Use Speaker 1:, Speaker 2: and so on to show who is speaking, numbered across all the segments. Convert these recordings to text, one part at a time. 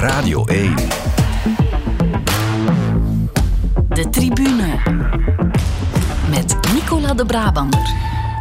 Speaker 1: Radio 1.
Speaker 2: De tribune. Met Nicola de Brabander.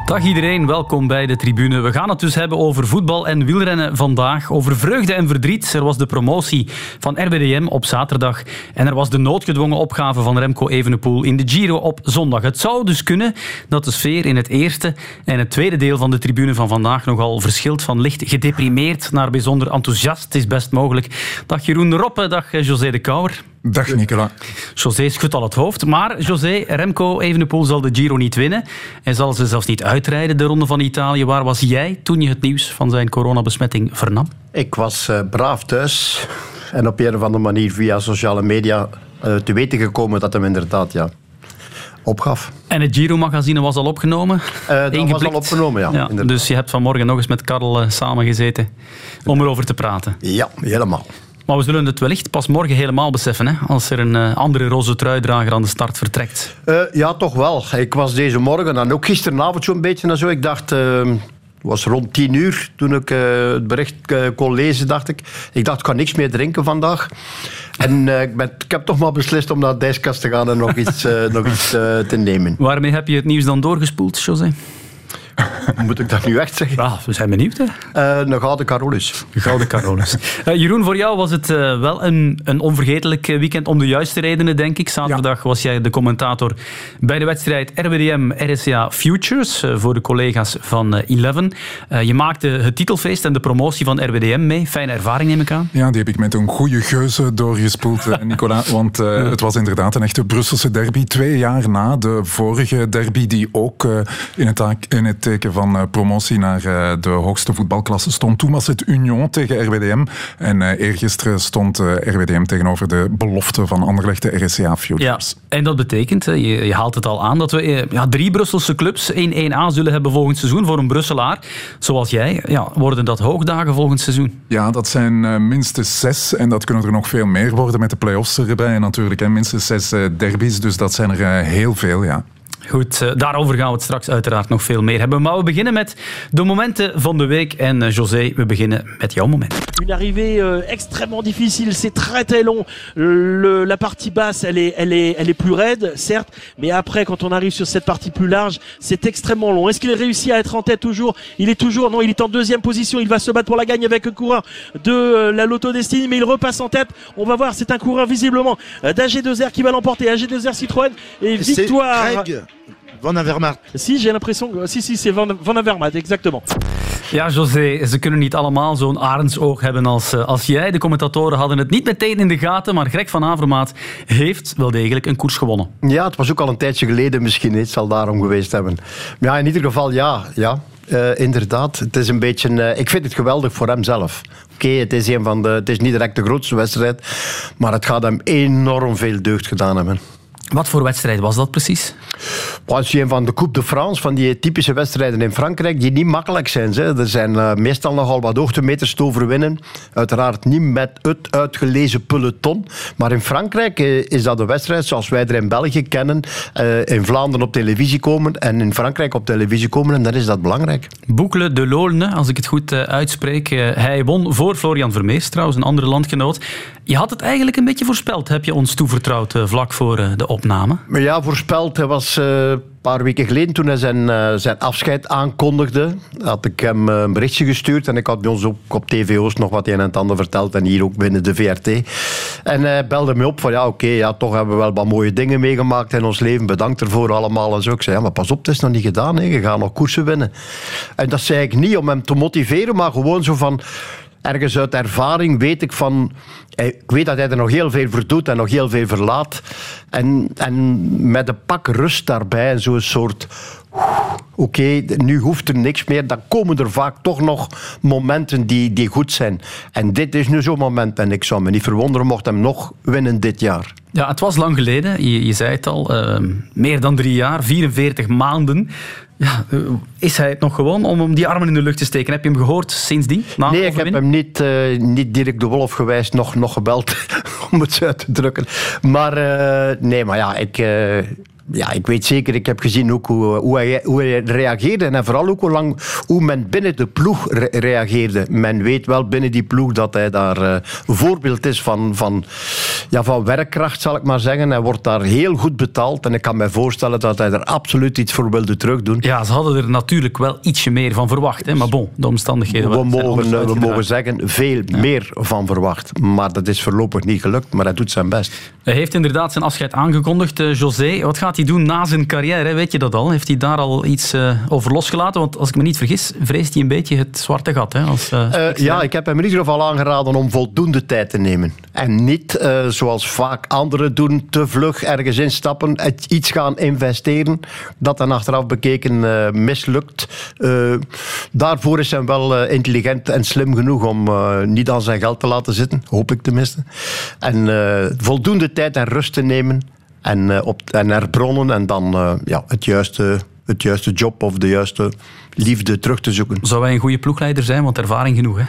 Speaker 3: Dag iedereen, welkom bij de tribune. We gaan het dus hebben over voetbal en wielrennen vandaag. Over vreugde en verdriet. Er was de promotie van RWDM op zaterdag. En er was de noodgedwongen opgave van Remco Evenepoel in de Giro op zondag. Het zou dus kunnen dat de sfeer in het eerste en het tweede deel van de tribune van vandaag nogal verschilt van licht gedeprimeerd naar bijzonder enthousiast. Is best mogelijk. Dag Jeroen Roppe, dag José de Kouwer.
Speaker 4: Dag Nicola.
Speaker 3: José schudt al het hoofd. Maar José, Remco Evenepoel zal de Giro niet winnen. Hij zal ze zelfs niet uitrijden, de Ronde van Italië. Waar was jij toen je het nieuws van zijn coronabesmetting vernam?
Speaker 5: Ik was uh, braaf thuis. En op een of andere manier via sociale media uh, te weten gekomen dat hem inderdaad ja, opgaf.
Speaker 3: En het Giro-magazine was al opgenomen?
Speaker 5: Uh, dat was al opgenomen, ja.
Speaker 3: ja dus je hebt vanmorgen nog eens met Karel uh, samengezeten om erover te praten?
Speaker 5: Ja, helemaal.
Speaker 3: Maar we zullen het wellicht pas morgen helemaal beseffen, hè, als er een uh, andere roze truidrager aan de start vertrekt.
Speaker 5: Uh, ja, toch wel. Ik was deze morgen en ook gisteravond zo'n beetje en zo. Ik dacht... Uh, het was rond tien uur toen ik het bericht kon lezen, dacht ik. Ik dacht, ik kan niks meer drinken vandaag. En ik, ben, ik, heb toch maar beslist om naar de ijskast te gaan en nog iets, nog iets te nemen.
Speaker 3: Waarmee heb je het nieuws dan doorgespoeld, José?
Speaker 5: Moet ik dat nu echt zeggen?
Speaker 3: Ja, we zijn benieuwd. Hè?
Speaker 5: Uh, een gouden Carolus.
Speaker 3: Gouden Carolus. uh, Jeroen, voor jou was het uh, wel een, een onvergetelijk weekend om de juiste redenen, denk ik. Zaterdag ja. was jij de commentator bij de wedstrijd RWDM RSA Futures voor de collega's van Eleven. je maakte het titelfeest en de promotie van RWDM mee. Fijne ervaring, neem ik aan.
Speaker 4: Ja, die heb ik met een goede geuze doorgespoeld, Nicola. Want het was inderdaad een echte Brusselse derby. Twee jaar na de vorige derby, die ook in het, in het teken van uh, promotie naar uh, de hoogste voetbalklasse stond. Toen was het Union tegen RWDM. En uh, eergisteren stond RWDM tegenover de belofte van Anderlecht, de RSCA Futures.
Speaker 3: Ja, en dat betekent, je, je haalt het al aan, dat we ja, drie Brusselse clubs in 1A zullen hebben volgend seizoen. Voor een Brusselaar, zoals jij, ja, worden dat hoogdagen volgend seizoen?
Speaker 4: Ja, dat zijn minstens zes. En dat kunnen er nog veel meer worden met de play-offs erbij. En natuurlijk hè, minstens zes derbies. Dus dat zijn er heel veel, ja.
Speaker 3: Goed, uh, daarover gaan we het straks uiteraard nog veel meer hebben. Maar we beginnen met de momenten van de week. En uh, José, we beginnen met jouw moment.
Speaker 6: Une arrivée euh, extrêmement difficile, c'est très très long. Le, la partie basse, elle est, elle, est, elle est plus raide, certes, mais après, quand on arrive sur cette partie plus large, c'est extrêmement long. Est-ce qu'il réussit à être en tête toujours? Il est toujours, non, il est en deuxième position. Il va se battre pour la gagne avec un coureur de euh, la Lotto Destiny, mais il repasse en tête. On va voir, c'est un coureur visiblement euh, d'AG2R qui va l'emporter. AG2R Citroën et victoire.
Speaker 7: Van Avermaet.
Speaker 6: Si, j'ai l'impression. Si, si, c'est Van, Van Avermaet, exactement.
Speaker 3: Ja, José, ze kunnen niet allemaal zo'n arendsoog hebben als, als jij. De commentatoren hadden het niet meteen in de gaten, maar Greg van Avermaat heeft wel degelijk een koers gewonnen.
Speaker 5: Ja, het was ook al een tijdje geleden misschien. Het zal daarom geweest hebben. Maar ja, in ieder geval, ja. ja. Uh, inderdaad, het is een beetje. Uh, ik vind het geweldig voor hem zelf. Oké, okay, het is een van de. Het is niet direct de grootste wedstrijd, maar het gaat hem enorm veel deugd gedaan hebben.
Speaker 3: Wat voor wedstrijd was dat precies?
Speaker 5: Het is een van de Coupe de France, van die typische wedstrijden in Frankrijk, die niet makkelijk zijn. Hè. Er zijn uh, meestal nogal wat hoogtemeters te overwinnen. Uiteraard niet met het uitgelezen peloton. Maar in Frankrijk uh, is dat een wedstrijd zoals wij er in België kennen. Uh, in Vlaanderen op televisie komen en in Frankrijk op televisie komen. En dan is dat belangrijk.
Speaker 3: Boucle de Lolne, als ik het goed uitspreek. hij won voor Florian Vermeers, trouwens, een andere landgenoot. Je had het eigenlijk een beetje voorspeld, heb je ons toevertrouwd vlak voor de opname.
Speaker 5: Maar ja, voorspeld. Hij was uh, een paar weken geleden, toen hij zijn, uh, zijn afscheid aankondigde, had ik hem een berichtje gestuurd. En ik had bij ons ook op TVO's nog wat een en het ander verteld. En hier ook binnen de VRT. En hij belde me op van ja, oké, ja, toch hebben we wel wat mooie dingen meegemaakt in ons leven. Bedankt ervoor allemaal. En zo. Ik zei, ja, maar pas op, het is nog niet gedaan. Hè. Je gaat nog koersen winnen. En dat zei ik niet om hem te motiveren, maar gewoon zo van ergens uit ervaring weet ik van... Ik weet dat hij er nog heel veel voor doet en nog heel veel verlaat. En, en met een pak rust daarbij zo'n soort... Oké, okay, nu hoeft er niks meer. Dan komen er vaak toch nog momenten die, die goed zijn. En dit is nu zo'n moment. En ik zou me niet verwonderen mocht hem nog winnen dit jaar.
Speaker 3: Ja, het was lang geleden. Je, je zei het al. Uh, meer dan drie jaar, 44 maanden. Ja, is hij het nog gewoon om hem die armen in de lucht te steken? Heb je hem gehoord sindsdien?
Speaker 5: nee, ik heb hem niet, uh, niet Dirk de Wolf gewijs nog, nog gebeld, om het zo uit te drukken. Maar uh, nee, maar ja, ik... Ja, ik weet zeker, ik heb gezien ook hoe, hoe, hij, hoe hij reageerde en vooral ook hoe, lang, hoe men binnen de ploeg reageerde. Men weet wel binnen die ploeg dat hij daar uh, voorbeeld is van, van, ja, van werkkracht, zal ik maar zeggen. Hij wordt daar heel goed betaald en ik kan me voorstellen dat hij er absoluut iets voor wilde terugdoen.
Speaker 3: Ja, ze hadden er natuurlijk wel ietsje meer van verwacht, hè? maar bon, de omstandigheden...
Speaker 5: We mogen, we mogen zeggen, veel meer van verwacht. Maar dat is voorlopig niet gelukt, maar hij doet zijn best.
Speaker 3: Hij heeft inderdaad zijn afscheid aangekondigd, uh, José. Wat gaat hij doen na zijn carrière? Weet je dat al? Heeft hij daar al iets uh, over losgelaten? Want als ik me niet vergis, vreest hij een beetje het zwarte gat. Hè, als, uh,
Speaker 5: ja, ik heb hem in ieder geval aangeraden om voldoende tijd te nemen. En niet, zoals vaak anderen doen, te vlug ergens instappen, iets gaan investeren, dat dan achteraf bekeken mislukt. daarvoor is hij wel intelligent en slim genoeg om niet aan zijn geld te laten zitten, hoop ik tenminste. En voldoende tijd en rust te nemen en, uh, op, en herbronnen en dan uh, ja, het, juiste, het juiste job of de juiste liefde terug te zoeken.
Speaker 3: Zou hij een goede ploegleider zijn? Want ervaring genoeg, hè?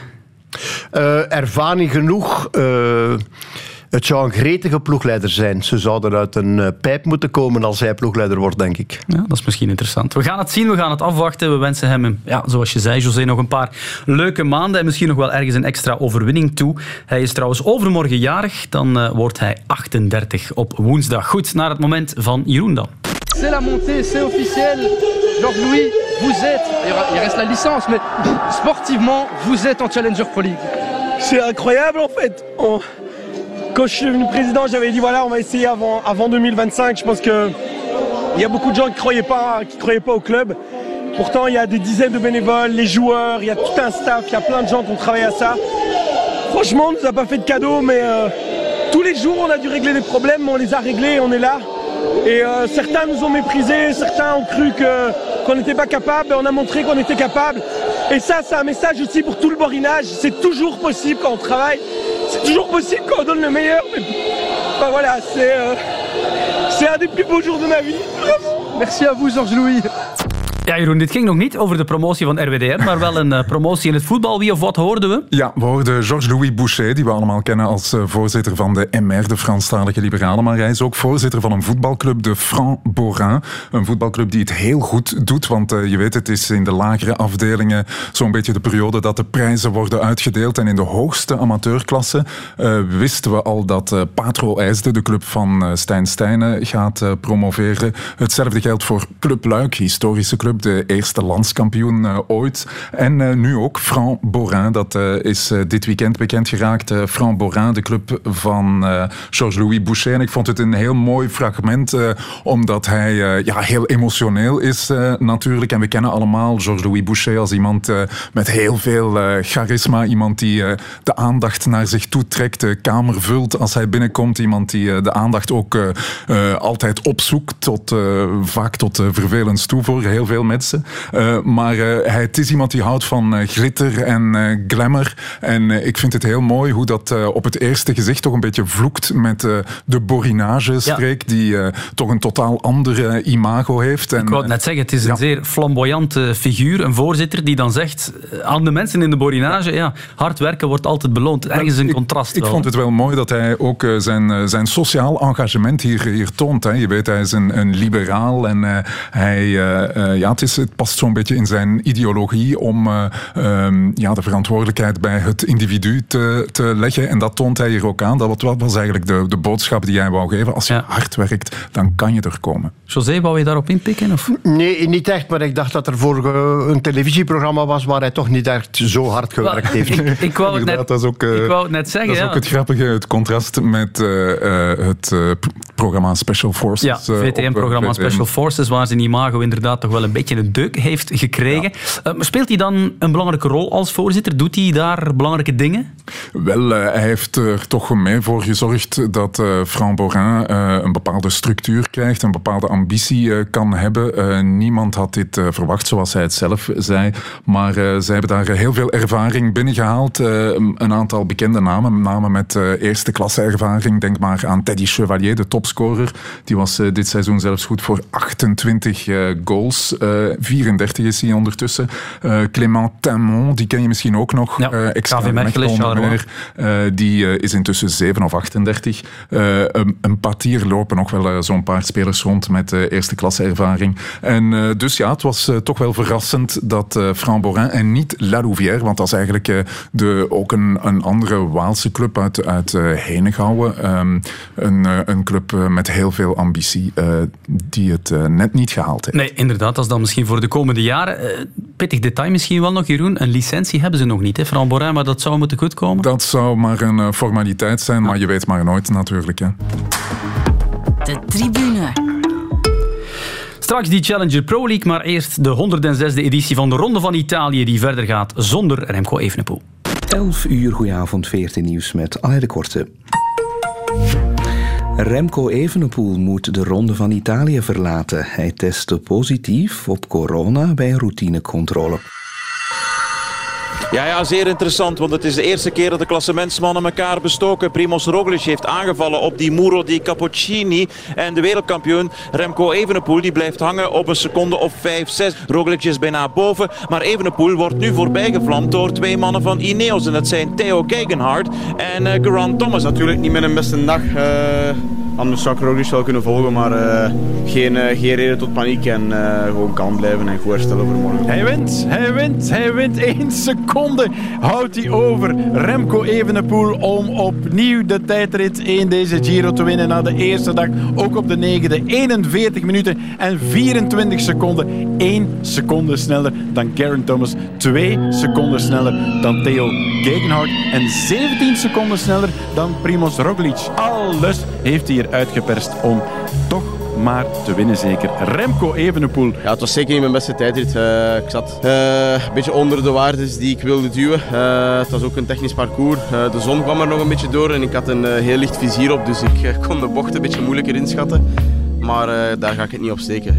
Speaker 5: Uh, ervaring genoeg. Het zou een gretige ploegleider zijn. Ze zouden uit een uh, pijp moeten komen als hij ploegleider wordt, denk ik.
Speaker 3: Ja, dat is misschien interessant. We gaan het zien, we gaan het afwachten. We wensen hem, ja, zoals je zei, José, nog een paar leuke maanden en misschien nog wel ergens een extra overwinning toe. Hij is trouwens overmorgen jarig, dan uh, wordt hij 38 op woensdag. Goed, naar het moment van Jeroen dan.
Speaker 1: C'est la montée, c'est officiel. Georges-Louis, vous êtes, il reste la licence, mais sportivement, vous êtes en Challenger Pro League.
Speaker 7: C'est incroyable en fait. Quand je suis devenu président, j'avais dit voilà, on va essayer avant, avant 2025. Je pense qu'il y a beaucoup de gens qui ne croyaient, pas, croyaient pas au club. Pourtant, il y a des dizaines de bénévoles, les joueurs, il y a tout un staff, il y a plein de gens qui ont travaillé à ça. Franchement, on ne nous a pas fait de cadeau, mais euh, tous les jours, on a dû régler des problèmes, mais on les a réglés et on est là. Et euh, certains nous ont méprisés, certains ont cru qu'on n'était pas capable, on a montré qu'on était capable. Et ça, c'est un message aussi pour tout le borinage. C'est toujours possible quand on travaille. Toujours possible quand on donne le meilleur. Mais enfin, voilà, c'est euh, c'est un des plus beaux jours de ma vie.
Speaker 1: Merci à vous, Georges Louis.
Speaker 3: Ja, Jeroen, dit ging nog niet over de promotie van RWDM, maar wel een uh, promotie in het voetbal. Wie of wat hoorden we?
Speaker 4: Ja, we hoorden Georges-Louis Boucher, die we allemaal kennen als uh, voorzitter van de MR, de Franstalige Liberalen. Maar hij is ook voorzitter van een voetbalclub, de Franc Borin. Een voetbalclub die het heel goed doet, want uh, je weet, het is in de lagere afdelingen zo'n beetje de periode dat de prijzen worden uitgedeeld. En in de hoogste amateurklasse wisten we al dat Patro IJsde, de club van Stijn Stijnen, gaat promoveren. Hetzelfde geldt voor Club Luik, historische club de eerste landskampioen uh, ooit. En uh, nu ook Franc Borin, dat uh, is dit weekend bekend geraakt. Franc Borin, de club van Georges-Louis Boucher. En ik vond het een heel mooi fragment, omdat hij ja, heel emotioneel is natuurlijk. En we kennen allemaal Georges-Louis Boucher als iemand met heel veel charisma. Iemand die de aandacht naar zich toe trekt, de kamer vult als hij binnenkomt. Iemand die de aandacht ook altijd opzoekt, tot, vaak tot vervelend toe voor heel veel mensen. Uh, maar uh, hij, het is iemand die houdt van uh, glitter en glamour. En ik vind het heel mooi hoe dat op het eerste gezicht toch een beetje vloekt met de Borinage-streek, ja. die toch een totaal andere imago heeft.
Speaker 3: En, ik wou het net zeggen, het is een zeer flamboyante figuur, een voorzitter die dan zegt aan de mensen in de Borinage, ja, hard werken wordt altijd beloond. Ergens een contrast.
Speaker 4: Ik vond het wel mooi dat hij ook zijn, zijn sociaal engagement hier, hier toont. Hè. Je weet, hij is een, een liberaal en hij, ja, het, is, het past zo'n beetje in zijn ideologie om uh, um, ja, de verantwoordelijkheid bij het individu te, te leggen. En dat toont hij hier ook aan. Dat was eigenlijk de, de boodschap die hij wou geven. Als je ja. hard werkt, dan kan je er komen.
Speaker 3: José, wou je daarop inpikken? Of?
Speaker 5: Nee, niet echt. Maar ik dacht dat er voor een televisieprogramma was waar hij toch niet echt zo hard gewerkt heeft.
Speaker 3: ik, ik, wou het net,
Speaker 4: dat is ook, uh,
Speaker 3: ik wou het net zeggen.
Speaker 4: Dat is
Speaker 3: ja.
Speaker 4: ook het grappige, het contrast met uh, het programma Special Forces.
Speaker 3: Ja, VTM-programma Special Forces, waar zijn imago inderdaad toch wel een beetje een deuk heeft gekregen. Ja. Uh, speelt hij dan een belangrijke rol als voorzitter? Doet hij daar belangrijke dingen?
Speaker 4: Wel, uh, hij heeft er toch mee voor gezorgd dat uh, Frank Borin een bepaalde structuur krijgt, een bepaalde ambitie kan hebben. niemand had dit verwacht, zoals hij het zelf zei. Maar zij hebben daar heel veel ervaring binnengehaald. een aantal bekende namen, namen met eerste klasse ervaring. Denk maar aan Teddy Chevalier, de topscorer. Die was dit seizoen zelfs goed voor 28 goals. 34 is hij ondertussen. Uh, Clément Timon, die ken je misschien ook nog.
Speaker 3: Ja,
Speaker 4: uh,
Speaker 3: KV Mechelen,
Speaker 4: die is intussen 7 of 38. een, een patier lopen nog wel zo'n paar spelers rond met eerste klasse ervaring. En dus ja, het was toch wel verrassend dat Fran Borin en niet Lalouvrière, want dat is eigenlijk de, ook een, een andere Waalse club uit, uit Henegouwen. Um, een, een club met heel veel ambitie, die het net niet gehaald heeft.
Speaker 3: Nee, inderdaad, dat is dan misschien voor de komende jaren. pittig detail misschien wel nog, Jeroen. Een licentie hebben ze nog niet, hè, Fran Borin, maar dat zou moeten goedkomen?
Speaker 4: Dat zou maar een formaliteit zijn, maar je weet maar nooit natuurlijk. Hè.
Speaker 2: De tribune.
Speaker 3: Straks die Challenger Pro League, maar eerst de 106e editie van de Ronde van Italië die verder gaat zonder Remco Evenepoel.
Speaker 8: 11 uur, goedenavond, 14 nieuws met Alain de Korte. Remco Evenepoel moet de Ronde van Italië verlaten. Hij testte positief op corona bij een routinecontrole.
Speaker 9: Ja, ja, zeer interessant, want het is de eerste keer dat de klassementsmannen elkaar bestoken. Primoz Roglic heeft aangevallen op die Muro di Cappuccini. En de wereldkampioen Remco Evenepoel die blijft hangen op een seconde of 5, 6. Roglic is bijna boven, maar Evenepoel wordt nu voorbijgevlamd door twee mannen van Ineos. En dat zijn Theo Gegenhardt en uh, Thomas.
Speaker 10: Natuurlijk niet met een beste dag. Anders zou ik Roglic wel kunnen volgen, maar uh, geen, geen reden tot paniek. En gewoon kalm blijven en goed herstellen voor morgen.
Speaker 11: Hij wint, hij wint, hij wint één seconde seconde houdt hij over Remco Evenepoel om opnieuw de tijdrit in deze Giro te winnen na de eerste dag. Ook op de negende. 41 minuten en 24 seconden. 1 seconde sneller dan Garen Thomas. 2 seconden sneller dan Theo Gegenhardt. En 17 seconden sneller dan Primoz Roglic. Alles heeft hij hier uitgeperst om toch maar te winnen zeker. Remco Evenepoel.
Speaker 10: Ja, het was zeker niet mijn beste tijdrit. Uh, ik zat uh, een beetje onder de waardes die ik wilde duwen. Uh, het was ook een technisch parcours. de zon kwam er nog een beetje door en ik had een heel licht vizier op, dus ik kon de bocht een beetje moeilijker inschatten. Maar daar ga ik het niet op steken.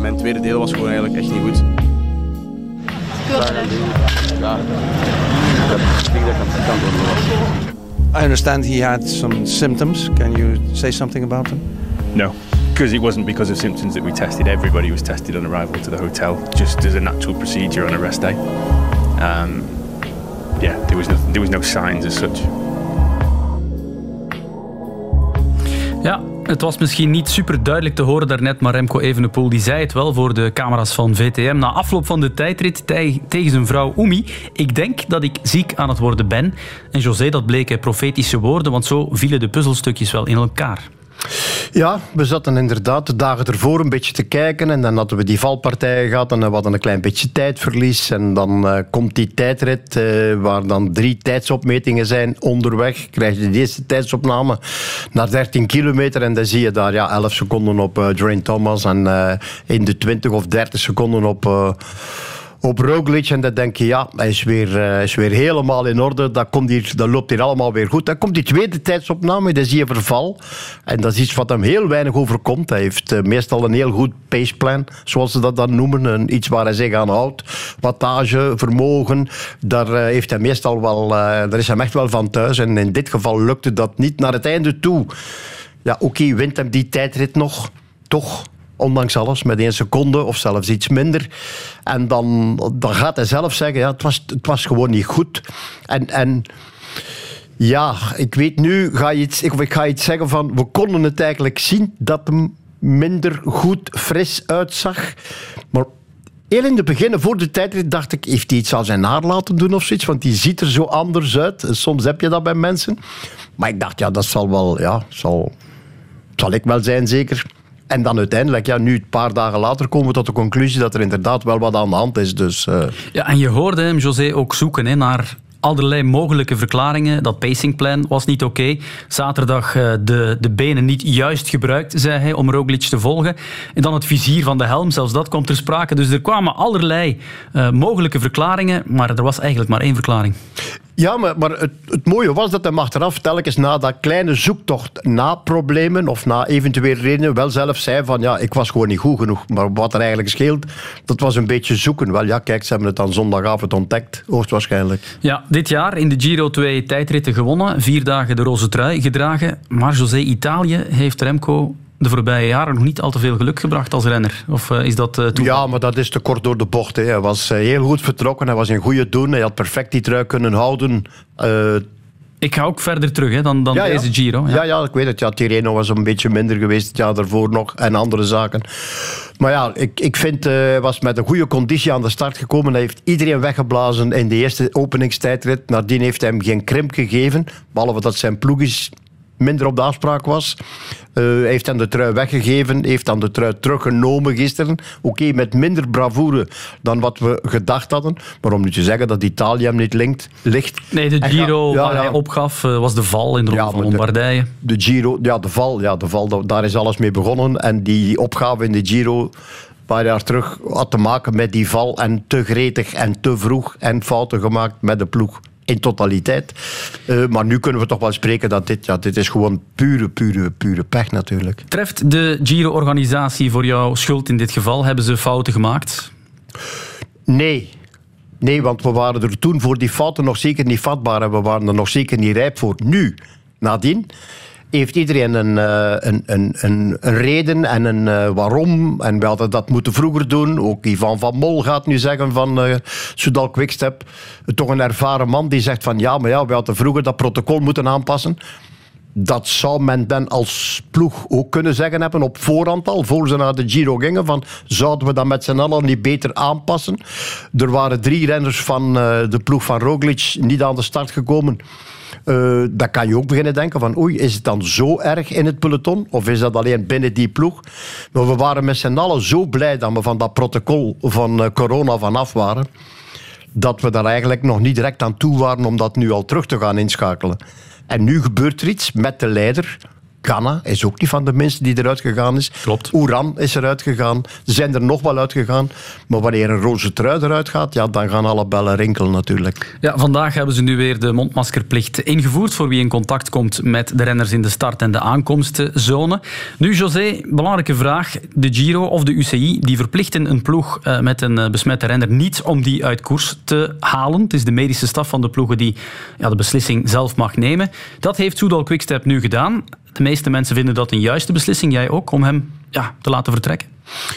Speaker 10: mijn tweede deel was gewoon eigenlijk echt niet goed. Ja.
Speaker 12: I understand he had some symptoms. Can you say something about them?
Speaker 13: No. because it wasn't because of symptoms that we tested. Everybody was tested on arrival to the hotel, just as a natural procedure on a rest day. Um, yeah, there was no, there was no signs as such.
Speaker 3: Ja, het was misschien niet super duidelijk te horen daarnet, maar Remco Evenepoel die zei het wel voor de camera's van VTM. Na afloop van de tijdrit tegen zijn vrouw Oemi. Ik denk dat ik ziek aan het worden ben. En José, dat bleken profetische woorden, want zo vielen de puzzelstukjes wel in elkaar.
Speaker 5: Ja, we zaten inderdaad de dagen ervoor een beetje te kijken en dan hadden we die valpartijen gehad en we hadden een klein beetje tijdverlies en dan uh, komt die tijdrit uh, waar dan drie tijdsopmetingen zijn onderweg. Krijg je de eerste tijdsopname naar 13 kilometer en dan zie je daar ja, 11 seconden op uh, Drain Thomas en in de 20 of 30 seconden op op Roglic. En dan denk je, ja, hij is weer, uh, is weer helemaal in orde. Dat, komt hier, dat loopt hier allemaal weer goed. Dan komt die tweede tijdsopname, dan zie je verval. En dat is iets wat hem heel weinig overkomt. Hij heeft uh, meestal een heel goed paceplan, zoals ze dat dan noemen. Een, iets waar hij zich aan houdt. Wattage, vermogen. Daar, uh, heeft hij meestal wel, daar is hij echt wel van thuis. En in dit geval lukte dat niet naar het einde toe. Ja, oké, wint hem die tijdrit nog. Toch ondanks alles, met één seconde of zelfs iets minder. En dan, dan gaat hij zelf zeggen, ja, het, was, het was gewoon niet goed. En, en ja, ik weet nu, ga je iets, ik, ik ga iets zeggen van, we konden het eigenlijk zien dat hem minder goed fris uitzag. Maar Heel in het begin, voor de tijdrit, dacht ik, heeft hij iets aan zijn haar laten doen of zoiets? Want die ziet er zo anders uit. Soms heb je dat bij mensen. Maar ik dacht, ja, dat zal wel, ja, zal, zal ik wel zijn zeker. En dan uiteindelijk, ja, nu een paar dagen later komen we tot de conclusie dat er inderdaad wel wat aan de hand is. Dus, uh...
Speaker 3: Ja, en je hoorde hem, José, ook zoeken hè, naar allerlei mogelijke verklaringen. Dat pacingplan was niet oké. Zaterdag uh, de, de benen niet juist gebruikt, zei hij, om Roglic te volgen. En dan het vizier van de helm, zelfs dat komt ter sprake. Dus er kwamen allerlei uh, mogelijke verklaringen, maar er was eigenlijk maar één verklaring.
Speaker 5: Ja, maar, maar het, het, mooie was dat hij achteraf telkens na dat kleine zoektocht na problemen of na eventuele redenen wel zelf zei van ja, ik was gewoon niet goed genoeg. Maar wat er eigenlijk scheelt, dat was een beetje zoeken. Wel ja, kijk, ze hebben het dan zondagavond ontdekt, hoogstwaarschijnlijk.
Speaker 3: Ja, dit jaar in de Giro 2 tijdritten gewonnen, vier dagen de roze trui gedragen. Maar José Italië heeft Remco de voorbije jaren nog niet al te veel geluk gebracht als renner? Of uh, is dat uh,
Speaker 5: Ja, maar dat is te kort door de bocht. Hè. Hij was uh, heel goed vertrokken, hij was in goede doen. Hij had perfect die trui kunnen houden
Speaker 3: Ik ga ook verder terug hè, dan, dan
Speaker 5: Ja, ja.
Speaker 3: deze Giro.
Speaker 5: Ja. ja, ik weet het. Ja, Tirreno was een beetje minder geweest het jaar daarvoor nog. En andere zaken. Maar ja, ik, ik vind, eh, hij was met een goede conditie aan de start gekomen. Hij heeft iedereen weggeblazen in de eerste openingstijdrit. Nadien heeft hij hem geen krimp gegeven. Behalve dat zijn ploeg is minder op de afspraak was. Hij heeft hem de trui weggegeven, heeft dan de trui teruggenomen gisteren. Oké, met minder bravoure dan wat we gedacht hadden. Maar om nu te zeggen dat Italië hem niet linkt, ligt...
Speaker 3: Nee, de Giro
Speaker 5: ja,
Speaker 3: waar
Speaker 5: ja.
Speaker 3: hij opgaf eh, was de val in de ronde van
Speaker 5: de-
Speaker 3: Lombardije.
Speaker 5: De Giro, ja, de val, ja, de val da- daar is alles mee begonnen. En die opgave in de Giro, een paar jaar terug, had te maken met die val. En te gretig en te vroeg en fouten gemaakt met de ploeg. In totaliteit. Eh, maar nu kunnen we toch wel spreken dat dit, ja, dit is gewoon pure, pure, pure pech natuurlijk.
Speaker 3: Treft de Giro-organisatie voor jou schuld in dit geval? Hebben ze fouten gemaakt?
Speaker 5: Nee. Nee, want we waren er toen voor die fouten nog zeker niet vatbaar en we waren er nog zeker niet rijp voor. Nu, nadien, heeft iedereen een, eh, een, een, een, een reden en een eh, waarom. En we hadden dat moeten vroeger doen. Ook Ivan van Mol gaat nu zeggen van eh Soudal. Toch een ervaren man die zegt van ja, maar ja, we hadden vroeger dat protocol moeten aanpassen. Dat zou men dan als ploeg ook kunnen zeggen hebben op voorhand al, voor ze naar de Giro gingen. Van, zouden we dat met z'n allen niet beter aanpassen? Er waren drie renners van de ploeg van Roglic niet aan de start gekomen. Eh dan kan je ook beginnen denken van oei, is het dan zo erg in het peloton? Of is dat alleen binnen die ploeg? Maar we waren met z'n allen zo blij dat we van dat protocol van eh, corona vanaf waren dat we daar eigenlijk nog niet direct aan toe waren om dat nu al terug te gaan inschakelen. En nu gebeurt er iets met de leider. Ghana is ook niet van de minste die eruit gegaan is.
Speaker 3: Klopt.
Speaker 5: Oeran is eruit gegaan. Er zijn er nog wel uitgegaan. Maar wanneer een roze trui eruit gaat, ja, dan gaan alle bellen rinkelen natuurlijk.
Speaker 3: Ja, vandaag hebben ze nu weer de mondmaskerplicht ingevoerd voor wie in contact komt met de renners in de start- en de aankomstzone. Nu, José, belangrijke vraag. De Giro of de UCI die verplichten een ploeg eh, met een eh, besmette renner niet om die uit koers te halen. Het is de medische staf van de ploegen die ja, de beslissing zelf mag nemen. Dat heeft Soudal Quickstep nu gedaan. De meeste mensen vinden dat een juiste beslissing, jij ook, om hem ja, te laten vertrekken.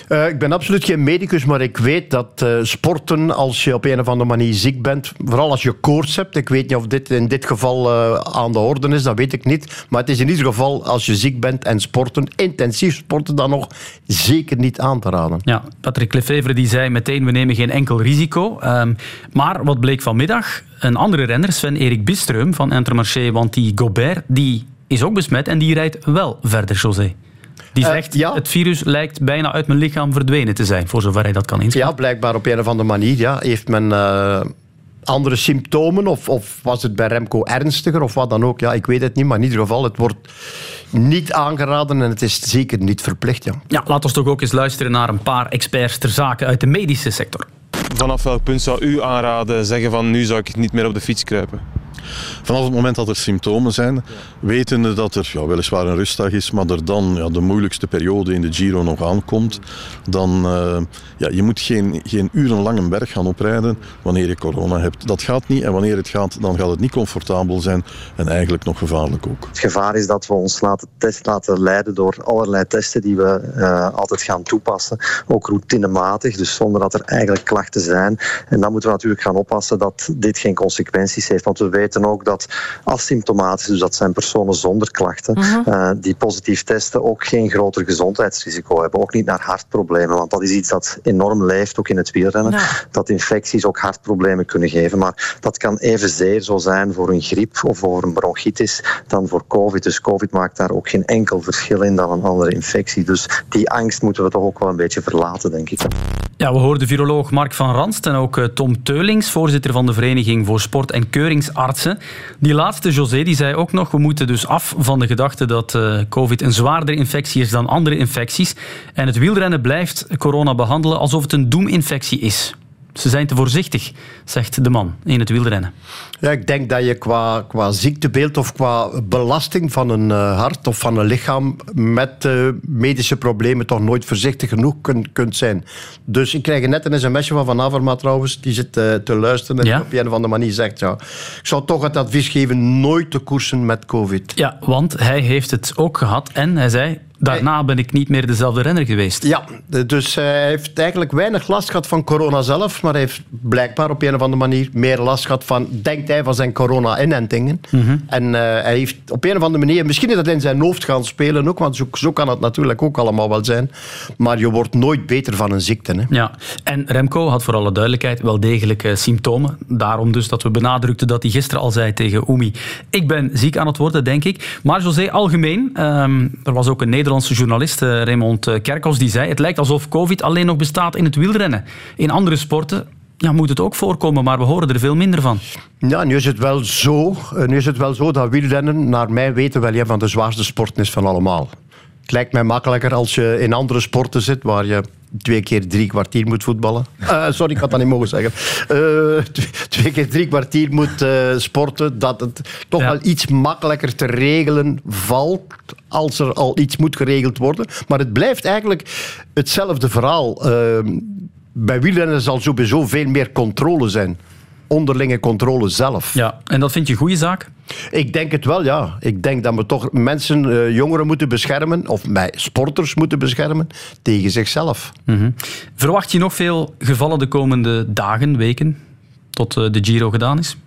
Speaker 5: Eh, ik ben absoluut geen medicus, maar ik weet dat eh, sporten, als je op een of andere manier ziek bent, vooral als je koorts hebt, ik weet niet of dit in dit geval eh, aan de orde is, dat weet ik niet, maar het is in ieder geval, als je ziek bent en sporten, intensief sporten dan nog, zeker niet aan te raden.
Speaker 3: Ja, Patrick Lefevre die zei meteen, we nemen geen enkel risico. Ehm, maar wat bleek vanmiddag? Een andere renner, Sven-Erik Bistreum van Intermarché, want die Gobert, die is ook besmet en die rijdt wel verder, José. Die
Speaker 5: Eh,
Speaker 3: zegt,
Speaker 5: ja.
Speaker 3: het virus lijkt bijna uit mijn lichaam verdwenen te zijn, voor zover hij dat kan inschatten.
Speaker 5: Ja, blijkbaar op een of andere manier ja, heeft men eh, andere symptomen, of, of was het bij Remco ernstiger, of wat dan ook. Ja, ik weet het niet, maar in ieder geval, het wordt niet aangeraden en het is zeker niet verplicht. Ja.
Speaker 3: Ja, laten we toch ook eens luisteren naar een paar experts ter zake uit de medische sector.
Speaker 14: Vanaf welk punt zou u aanraden, zeggen van nu zou ik niet meer op de fiets kruipen?
Speaker 15: Vanaf het moment dat er symptomen zijn, wetende dat er ja, weliswaar een rustdag is, maar er dan ja, de moeilijkste periode in de Giro nog aankomt, dan uh, ja, je moet geen, geen urenlang een berg gaan oprijden wanneer je corona hebt. Dat gaat niet en wanneer het gaat, dan gaat het niet comfortabel zijn en eigenlijk nog gevaarlijk ook.
Speaker 16: Het gevaar is dat we ons laten, test, laten leiden door allerlei testen die we uh, altijd gaan toepassen, ook routinematig, dus zonder dat er eigenlijk klachten zijn. En dan moeten we natuurlijk gaan oppassen dat dit geen consequenties heeft, want we weten ook dat asymptomatisch, dus dat zijn personen zonder klachten, uh -huh. uh, die positief testen, ook geen groter gezondheidsrisico hebben. Ook niet naar hartproblemen, want dat is iets dat enorm leeft, ook in het wielrennen. Ja. Dat infecties ook hartproblemen kunnen geven. Maar dat kan evenzeer zo zijn voor een griep of voor een bronchitis dan voor COVID. Dus COVID maakt daar ook geen enkel verschil in dan een andere infectie. Dus die angst moeten we toch ook wel een beetje verlaten, denk ik.
Speaker 3: Ja, we hoorden viroloog Mark van Ranst en ook Tom Teulings, voorzitter van de Vereniging voor Sport- en Keuringsartsen. Die laatste, José, die zei ook nog, we moeten dus af van de gedachte dat uh, COVID een zwaardere infectie is dan andere infecties. En het wielrennen blijft corona behandelen alsof het een doeminfectie is. Ze zijn te voorzichtig, zegt de man in het wielrennen.
Speaker 5: Ja, ik denk dat je qua, qua ziektebeeld of qua belasting van een uh, hart of van een lichaam met uh, medische problemen toch nooit voorzichtig genoeg kun, kunt zijn. Dus ik krijg net een sms'je van Van Avermaat trouwens, die zit uh, te luisteren en
Speaker 3: ja?
Speaker 5: op een of andere manier zegt, ja, ik zou toch het advies geven nooit te koersen met COVID.
Speaker 3: Ja, want hij heeft het ook gehad en hij zei, daarna ben ik niet meer dezelfde renner geweest.
Speaker 5: Ja, dus hij heeft eigenlijk weinig last gehad van corona zelf, maar hij heeft blijkbaar op een of andere manier meer last gehad van, denkt hij, van zijn corona-inentingen.
Speaker 3: Mhm.
Speaker 5: En eh, hij heeft op een of andere manier, misschien is dat in zijn hoofd gaan spelen ook, want zo, zo kan het natuurlijk ook allemaal wel zijn, maar je wordt nooit beter van een ziekte. Hè.
Speaker 3: Ja, en Remco had voor alle duidelijkheid wel degelijk eh, symptomen. Daarom dus dat we benadrukten dat hij gisteren al zei tegen Oemi, ik ben ziek aan het worden, denk ik. Maar José, algemeen, ehm, er was ook een Nederlandse journalist, eh, Raymond Kerkhoffs, die zei, het lijkt alsof COVID alleen nog bestaat in het wielrennen. In andere sporten ja, moet het ook voorkomen, maar we horen er veel minder van.
Speaker 5: Ja, nu is het wel zo, eh, nu is het wel zo dat wielrennen, naar mijn weten, wel een van de zwaarste sporten is van allemaal. Het lijkt mij makkelijker als je in andere sporten zit, waar je twee keer drie kwartier moet voetballen. Eh, sorry, ik had dat niet mogen zeggen. Eh, twee, twee keer drie kwartier moet sporten, dat het toch wel iets makkelijker te regelen valt als er al iets moet geregeld worden. Maar het blijft eigenlijk hetzelfde verhaal. Bij wielrennen zal sowieso veel meer controle zijn. Onderlinge controle zelf.
Speaker 3: Ja, en dat vind je een goede zaak?
Speaker 5: Ik denk het wel, ja. Ik denk dat we toch mensen, eh, jongeren moeten beschermen, of bij sporters moeten beschermen, tegen zichzelf.
Speaker 3: Mhm. Verwacht je nog veel gevallen de komende dagen, weken, tot eh, de Giro gedaan is?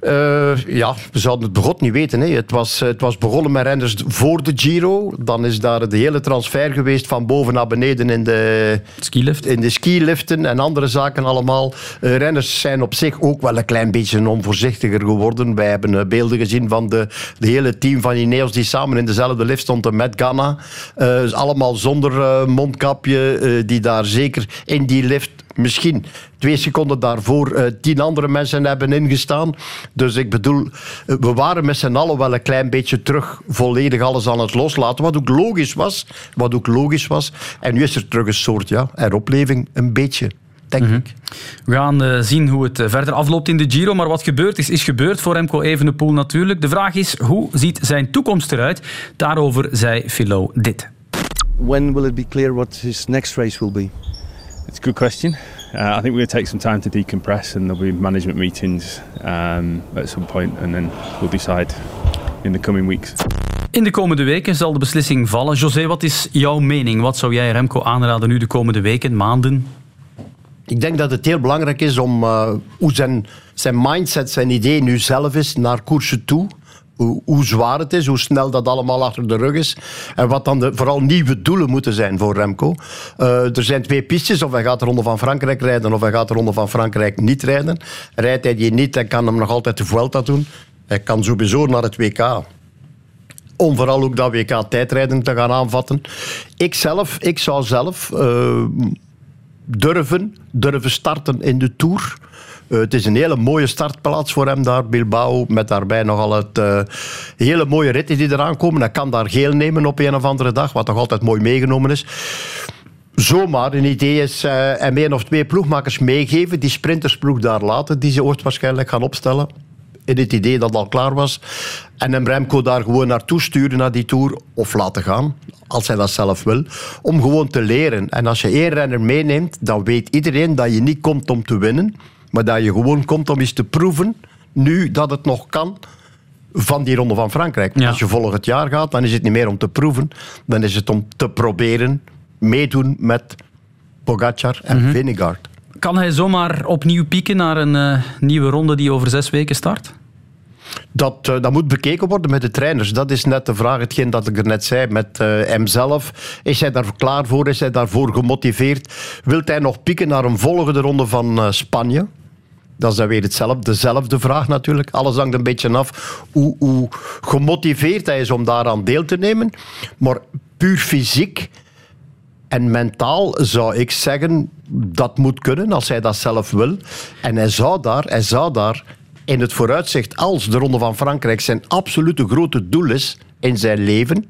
Speaker 5: Eh, ja, we zouden het begot niet weten. Hè. Het, was, het was begonnen met renners voor de Giro. Dan is daar de hele transfer geweest van boven naar beneden in de,
Speaker 3: Skilift.
Speaker 5: in de skiliften en andere zaken allemaal. Eh, renners zijn op zich ook wel een klein beetje onvoorzichtiger geworden. Wij hebben eh, beelden gezien van de, de hele team van Ineos die samen in dezelfde lift stonden met Ghana. Dus allemaal zonder mondkapje, die daar zeker in die lift misschien twee seconden daarvoor eh, tien andere mensen hebben ingestaan. Dus ik bedoel, eh, we waren met z'n allen wel een klein beetje terug volledig alles aan het loslaten. Wat ook logisch was. Wat ook logisch was. En nu is er terug een soort ja, heropleving, een beetje. Denk ik.
Speaker 3: We gaan eh, zien hoe het verder afloopt in de Giro. Maar wat gebeurd is, is gebeurd voor Remco Evenepoel natuurlijk. De vraag is, hoe ziet zijn toekomst eruit? Daarover zei Philo dit.
Speaker 12: When will it be clear what his next race will be?
Speaker 13: It's a good question. Uh, I think we're going to take some time to decompress, and there'll be management meetings um, at some point, and then we'll decide in the coming weeks.
Speaker 3: In de komende weken zal de beslissing vallen. José, wat is jouw mening? Wat zou jij Remco aanraden nu de komende weken, maanden?
Speaker 5: Ik denk dat het heel belangrijk is om eh, hoe zijn, zijn mindset, zijn idee nu zelf is naar koersen toe. Hoe, hoe zwaar het is, hoe snel dat allemaal achter de rug is. En wat dan de, vooral nieuwe doelen moeten zijn voor Remco. Eh, er zijn twee pistes, of hij gaat de Ronde van Frankrijk rijden of hij gaat de Ronde van Frankrijk niet rijden. Rijdt hij die niet, dan kan hem nog altijd de Vuelta doen. Hij kan sowieso naar het WK om vooral ook dat WK tijdrijden te gaan aanvatten. Ik zelf, ik zou zelf eh, durven, durven starten in de Tour. Eh, het is een hele mooie startplaats voor hem daar, Bilbao, met daarbij nogal het eh, hele mooie ritten die eraan komen. Hij kan daar geel nemen op een of andere dag, wat toch altijd mooi meegenomen is. Zomaar een idee is eh hem één of twee ploegmakers meegeven, die sprintersploeg daar laten, die ze ooit waarschijnlijk gaan opstellen. In het idee dat al klaar was. En hem Remco daar gewoon naartoe sturen naar die Tour, of laten gaan, als hij dat zelf wil, om gewoon te leren. En als je één renner meeneemt, dan weet iedereen dat je niet komt om te winnen, maar dat je gewoon komt om eens te proeven, nu dat het nog kan, van die Ronde van Frankrijk. Als je volgend jaar gaat, dan is het niet meer om te proeven, dan is het om te proberen meedoen met Pogacar en. Vingegaard.
Speaker 3: Kan hij zomaar opnieuw pieken naar een eh, nieuwe ronde die over zes weken start?
Speaker 5: Dat, eh, dat moet bekeken worden met de trainers. Dat is net de vraag, hetgeen dat ik er net zei, met eh, hemzelf. Is hij daar klaar voor? Is hij daarvoor gemotiveerd? Wilt hij nog pieken naar een volgende ronde van Spanje? Dat is dan weer hetzelfde, dezelfde vraag natuurlijk. Alles hangt een beetje af hoe, hoe gemotiveerd hij is om daaraan deel te nemen. Maar puur fysiek en mentaal zou ik zeggen, dat moet kunnen als hij dat zelf wil. En hij zou daar, hij zou daar in het vooruitzicht, als de Ronde van Frankrijk zijn absolute grote doel is in zijn leven,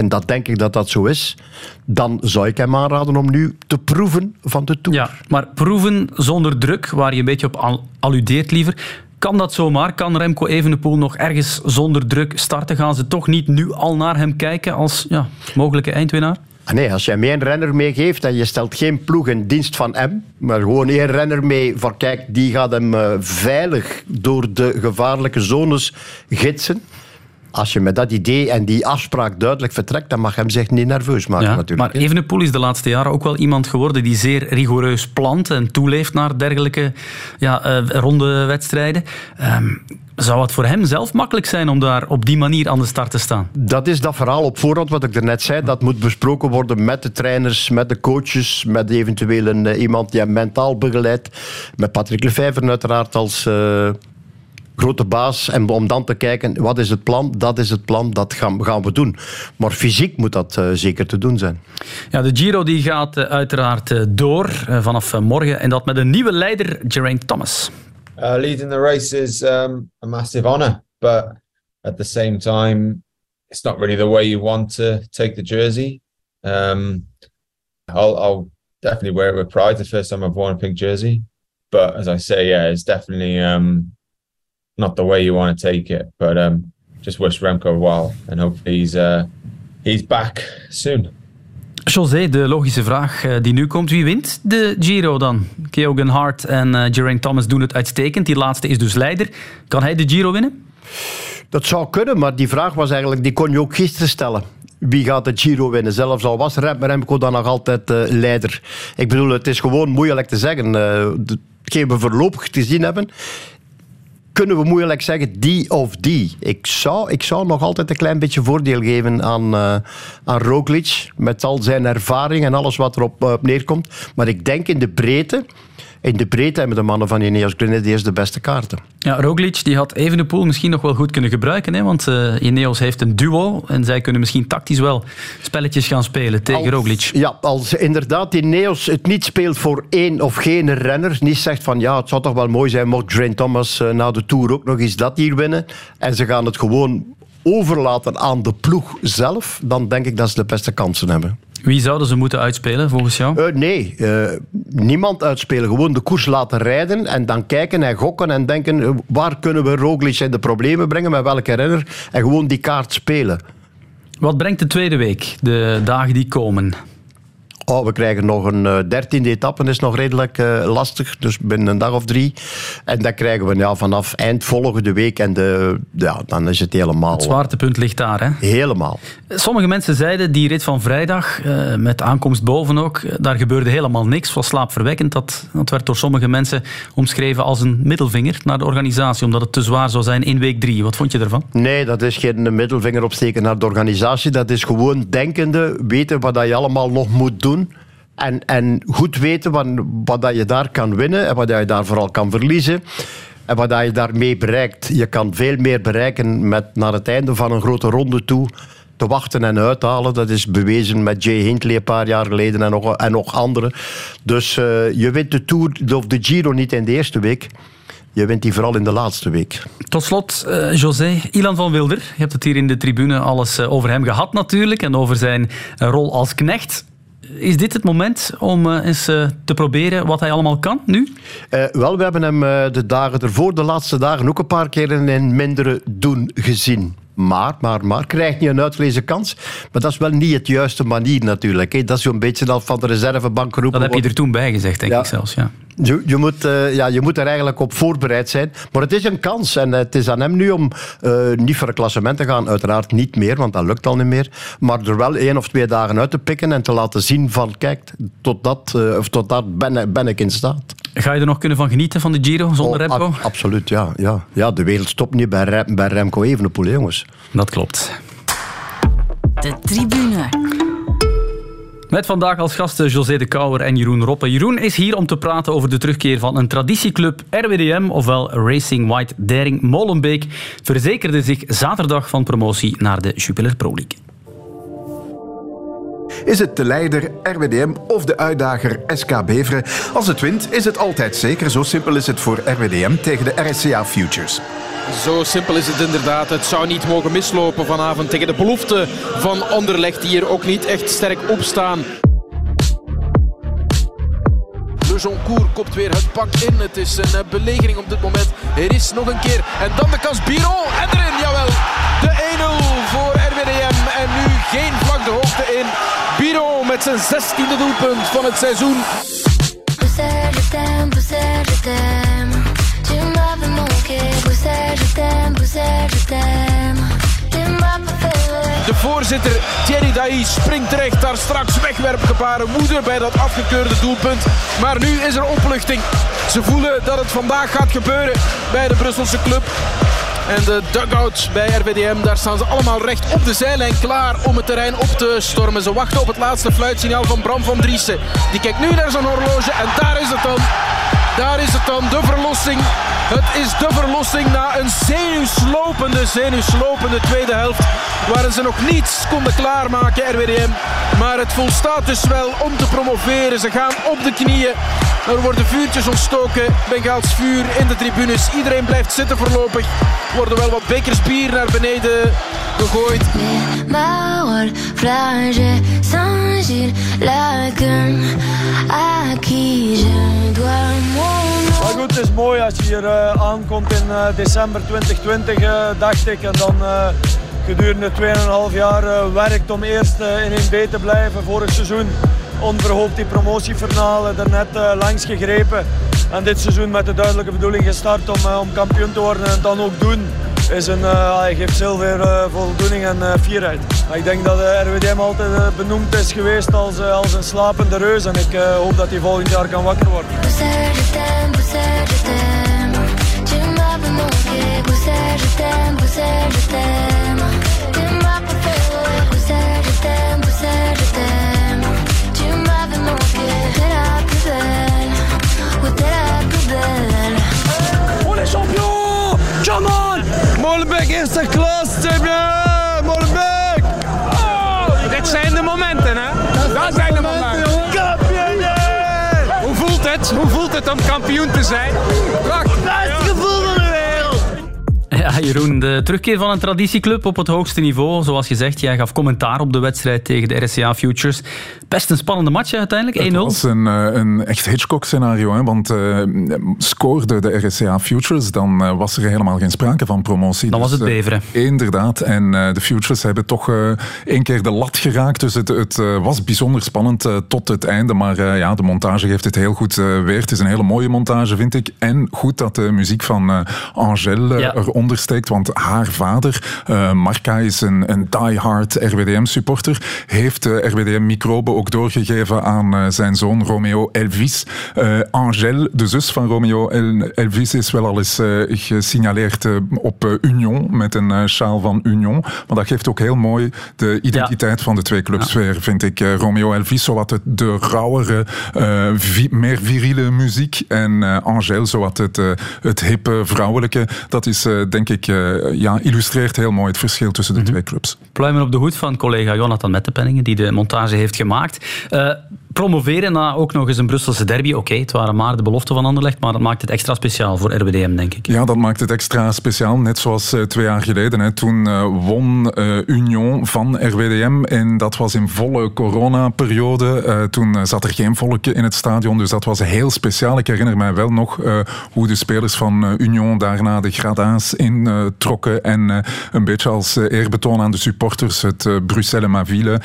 Speaker 5: en dat denk ik dat dat zo is, dan zou ik hem aanraden om nu te proeven van de Tour.
Speaker 3: Ja, maar proeven zonder druk, waar je een beetje op al- alludeert liever. Kan dat zomaar? Kan Remco Evenepoel nog ergens zonder druk starten? Gaan ze toch niet nu al naar hem kijken als ja, mogelijke eindwinnaar?
Speaker 5: Ah, Nee, als je hem één renner meegeeft en je stelt geen ploeg in dienst van hem, maar gewoon één renner mee van kijk, die gaat hem eh, veilig door de gevaarlijke zones gidsen. Als je met dat idee en die afspraak duidelijk vertrekt, dan mag hem zich niet nerveus maken
Speaker 3: Ja,
Speaker 5: natuurlijk.
Speaker 3: maar Evenepoel is de laatste jaren ook wel iemand geworden die zeer rigoureus plant en toeleeft naar dergelijke ja, eh, ronde wedstrijden. Ehm, zou het voor hem zelf makkelijk zijn om daar op die manier aan de start te staan?
Speaker 5: Dat is dat verhaal op voorhand wat ik er net zei. Dat moet besproken worden met de trainers, met de coaches, met eventueel een, eh, iemand die hem mentaal begeleidt. Met Patrick Lefevre uiteraard als eh, grote baas. En om dan te kijken, wat is het plan? Dat is het plan, dat gaan, gaan we doen. Maar fysiek moet dat eh, zeker te doen zijn.
Speaker 3: Ja, de Giro die gaat eh, uiteraard eh, door vanaf morgen en dat met een nieuwe leider, Geraint Thomas.
Speaker 17: Uh, leading the race is um, a massive honour, but at the same time, it's not really the way you want to take the jersey. Um, I'll, I'll definitely wear it with pride. The first time I've worn a pink jersey, but as I say, yeah, it's definitely um, not the way you want to take it. But um, just wish Remco well, and hopefully he's uh, he's back soon.
Speaker 3: José, de logische vraag eh, die nu komt. Wie wint de Giro dan? Keogan Hart en eh, Geraint Thomas doen het uitstekend. Die laatste is dus leider. Kan hij de Giro winnen?
Speaker 5: Dat zou kunnen, maar die vraag was eigenlijk, die kon je ook gisteren stellen. Wie gaat de Giro winnen? Zelfs al was Rem- Remco dan nog altijd eh, leider. Ik bedoel, het is gewoon moeilijk te zeggen. Eh, de- hetgeen we voorlopig te zien hebben, kunnen we moeilijk zeggen die of die. Ik zou, ik zou nog altijd een klein beetje voordeel geven aan, eh aan Roglic, met al zijn ervaring en alles wat erop eh, neerkomt. Maar ik denk in de breedte, in de breedte hebben de mannen van Ineos Grenadiers de beste kaarten.
Speaker 3: Ja, Roglic die had Evenepoel misschien nog wel goed kunnen gebruiken. Hè? Want eh Ineos heeft een duo en zij kunnen misschien tactisch wel spelletjes gaan spelen tegen
Speaker 5: Als-
Speaker 3: Roglic.
Speaker 5: Ja, als inderdaad die Neos het niet speelt voor één of geen renner, niet zegt van ja, het zou toch wel mooi zijn mocht Geraint Thomas eh, na de Tour ook nog eens dat hier winnen, en ze gaan het gewoon overlaten aan de ploeg zelf, dan denk ik dat ze de beste kansen hebben.
Speaker 3: Wie zouden ze moeten uitspelen volgens jou?
Speaker 5: Eh, nee, eh, niemand uitspelen. Gewoon de koers laten rijden en dan kijken en gokken en denken eh, waar kunnen we Roglic in de problemen brengen, met welke renner, en gewoon die kaart spelen.
Speaker 3: Wat brengt de tweede week, de dagen die komen?
Speaker 5: Oh, we krijgen nog een eh, dertiende etappe, is nog redelijk eh, lastig, dus binnen een dag of drie. En dan krijgen we ja, vanaf eind volgende week en de, ja, dan is het helemaal...
Speaker 3: Het zwaartepunt ligt daar, hè?
Speaker 5: Helemaal.
Speaker 3: Sommige mensen zeiden die rit van vrijdag, eh, met aankomst boven ook, daar gebeurde helemaal niks. Was slaapverwekkend. Dat, dat werd door sommige mensen omschreven als een middelvinger naar de organisatie, omdat het te zwaar zou zijn in week drie. Wat vond je ervan?
Speaker 5: Nee, dat is geen middelvinger opsteken naar de organisatie. Dat is gewoon denkende, weten wat dat je allemaal nog moet doen. En, en goed weten wat, wat dat je daar kan winnen en wat dat je daar vooral kan verliezen. En wat dat je daarmee bereikt. Je kan veel meer bereiken met naar het einde van een grote ronde toe te wachten en uithalen. Dat is bewezen met Jay Hindley een paar jaar geleden en nog, en nog anderen. Dus eh, je wint de Tour of de Giro niet in de eerste week. Je wint die vooral in de laatste week.
Speaker 3: Tot slot, eh, José, Ilan van Wilder. Je hebt het hier in de tribune alles eh, over hem gehad natuurlijk en over zijn rol als knecht. Is dit het moment om eh, eens eh, te proberen wat hij allemaal kan nu?
Speaker 5: Eh, wel, we hebben hem de dagen ervoor, de laatste dagen, ook een paar keer in mindere doen gezien. Maar, maar, maar, krijgt niet een uitgelezen kans. Maar dat is wel niet het juiste manier natuurlijk. hè. Dat is zo'n beetje dat van de reservebank geroepen
Speaker 3: Dat heb je er toen bij gezegd, denk
Speaker 5: Ja.
Speaker 3: ik zelfs. Ja.
Speaker 5: Je, je, moet, eh, ja, je moet er eigenlijk op voorbereid zijn. Maar het is een kans. En het is aan hem nu om eh, niet voor een klassement te gaan. Uiteraard niet meer, want dat lukt al niet meer. Maar er wel één of twee dagen uit te pikken en te laten zien van... Kijk, tot dat, eh, of tot dat ben, ben ik in staat.
Speaker 3: Ga je er nog kunnen van genieten van de Giro zonder
Speaker 5: Oh,
Speaker 3: Remco?
Speaker 5: ab- absoluut, ja, ja. Ja, de wereld stopt niet bij, Rem- bij Remco Evenepoel, jongens.
Speaker 3: Dat klopt.
Speaker 2: De tribune.
Speaker 3: Met vandaag als gasten José de Kouwer en Jeroen Roppe. Jeroen is hier om te praten over de terugkeer van een traditieclub RWDM, ofwel Racing White Daring Molenbeek, verzekerde zich zaterdag van promotie naar de Jupiler Pro League.
Speaker 18: Is het de leider RWDM of de uitdager SK Beveren? Als het wint, is het altijd zeker. Zo simpel is het voor RWDM tegen de RSCA Futures.
Speaker 19: Zo simpel is het inderdaad. Het zou niet mogen mislopen vanavond tegen de belofte van Anderlecht, die hier ook niet echt sterk opstaan. Joncourt kopt weer het pak in. Het is een eh, belegering op dit moment. Er is nog een keer. En dan de kans Biron. En erin, jawel. De 1-0 voor RWDM. En nu geen de in. Biron met zijn 16e doelpunt van het seizoen.
Speaker 20: Tu
Speaker 19: voorzitter Thierry Dailly springt terecht. Daar straks wegwerpgebaren moeder bij dat afgekeurde doelpunt. Maar nu is er opluchting. Ze voelen dat het vandaag gaat gebeuren bij de Brusselse club. En de dugouts bij RWDM, daar staan ze allemaal recht op de zijlijn klaar om het terrein op te stormen. Ze wachten op het laatste fluitsignaal van Bram van Driessen. Die kijkt nu naar zijn horloge en daar is het dan. Daar is het dan, de verlossing. Het is de verlossing na een zenuwslopende, zenuwslopende tweede helft. Waarin ze nog niets konden klaarmaken, RWDM. Maar het volstaat dus wel om te promoveren. Ze gaan op de knieën. Er worden vuurtjes ontstoken. Bengaals vuur in de tribunes. Iedereen blijft zitten voorlopig. Er worden wel wat bekers bier naar beneden gegooid.
Speaker 21: Maar goed, het is mooi als je hier eh, aankomt in eh, december 2020, eh, dacht ik. En dan eh, gedurende 2,5 jaar eh, werkt om eerst in 1B te blijven. Vorig seizoen onverhoopt die promotiefinale er net eh, langs gegrepen. En dit seizoen met de duidelijke bedoeling gestart om, eh, om kampioen te worden en het dan ook doen. Is een, eh, hij geeft eh, voldoening en fierheid. Ik denk dat de RWDM altijd benoemd is geweest als, als een slapende reus. En ik hoop dat hij volgend jaar kan wakker worden. On est champion! Come on! Molenbeek eerste klas, bien! Molenbeek!
Speaker 22: Oh, dit zijn de momenten, hè? Dat zijn de momenten. Hoe voelt het? Hoe voelt het om kampioen te zijn? Prachtig.
Speaker 3: Ja, Jeroen, de terugkeer van een traditieclub op het hoogste niveau. Zoals gezegd, jij gaf commentaar op de wedstrijd tegen de RSCA Futures. Best een spannende match uiteindelijk, 1-0.
Speaker 4: Het was een, eh, een echt Hitchcock-scenario, hè, want eh, scoorde de RSCA Futures, dan eh, was er helemaal geen sprake van promotie.
Speaker 3: Dan was het
Speaker 4: eh,
Speaker 3: beveren.
Speaker 4: inderdaad, en de Futures hebben toch één keer de lat geraakt, dus het, het was bijzonder spannend tot het einde, maar ja, de montage geeft het heel goed weer. Het is een hele mooie montage, vind ik, en goed dat de muziek van Angèle eh,
Speaker 3: Ja.
Speaker 4: eronder steekt, want haar vader, eh, Marca, is een, een die-hard RWDM-supporter, heeft de RWDM-microbe ook doorgegeven aan eh, zijn zoon Romeo Elvis. Eh Angèle, de zus van Romeo El- Elvis, is wel al eens gesignaleerd op Union, met een sjaal van Union. Maar dat geeft ook heel mooi de identiteit van de twee clubs weer, vind ik. Romeo Elvis, zowat het, de rauwere, vi- meer viriele muziek. En Angèle, zowat het, het hippe, vrouwelijke. Dat is, denk ik, eh, ja, illustreert heel mooi het verschil tussen de twee clubs.
Speaker 3: Pluimen op de hoed van collega Jonathan Mettepenningen, die de montage heeft gemaakt. Promoveren na ook nog eens een Brusselse derby. Oké, het waren maar de beloften van Anderlecht, maar dat maakt het extra speciaal voor RWDM, denk ik.
Speaker 4: Ja, dat maakt het extra speciaal. Net zoals eh, twee jaar geleden. Toen eh, won eh, Union van RWDM. En dat was in volle coronaperiode. Toen zat er geen volk in het stadion. Dus dat was heel speciaal. Ik herinner mij wel nog hoe de spelers van Union daarna de grada's introkken. en een beetje als eerbetoon aan de supporters het Bruxelles ma ville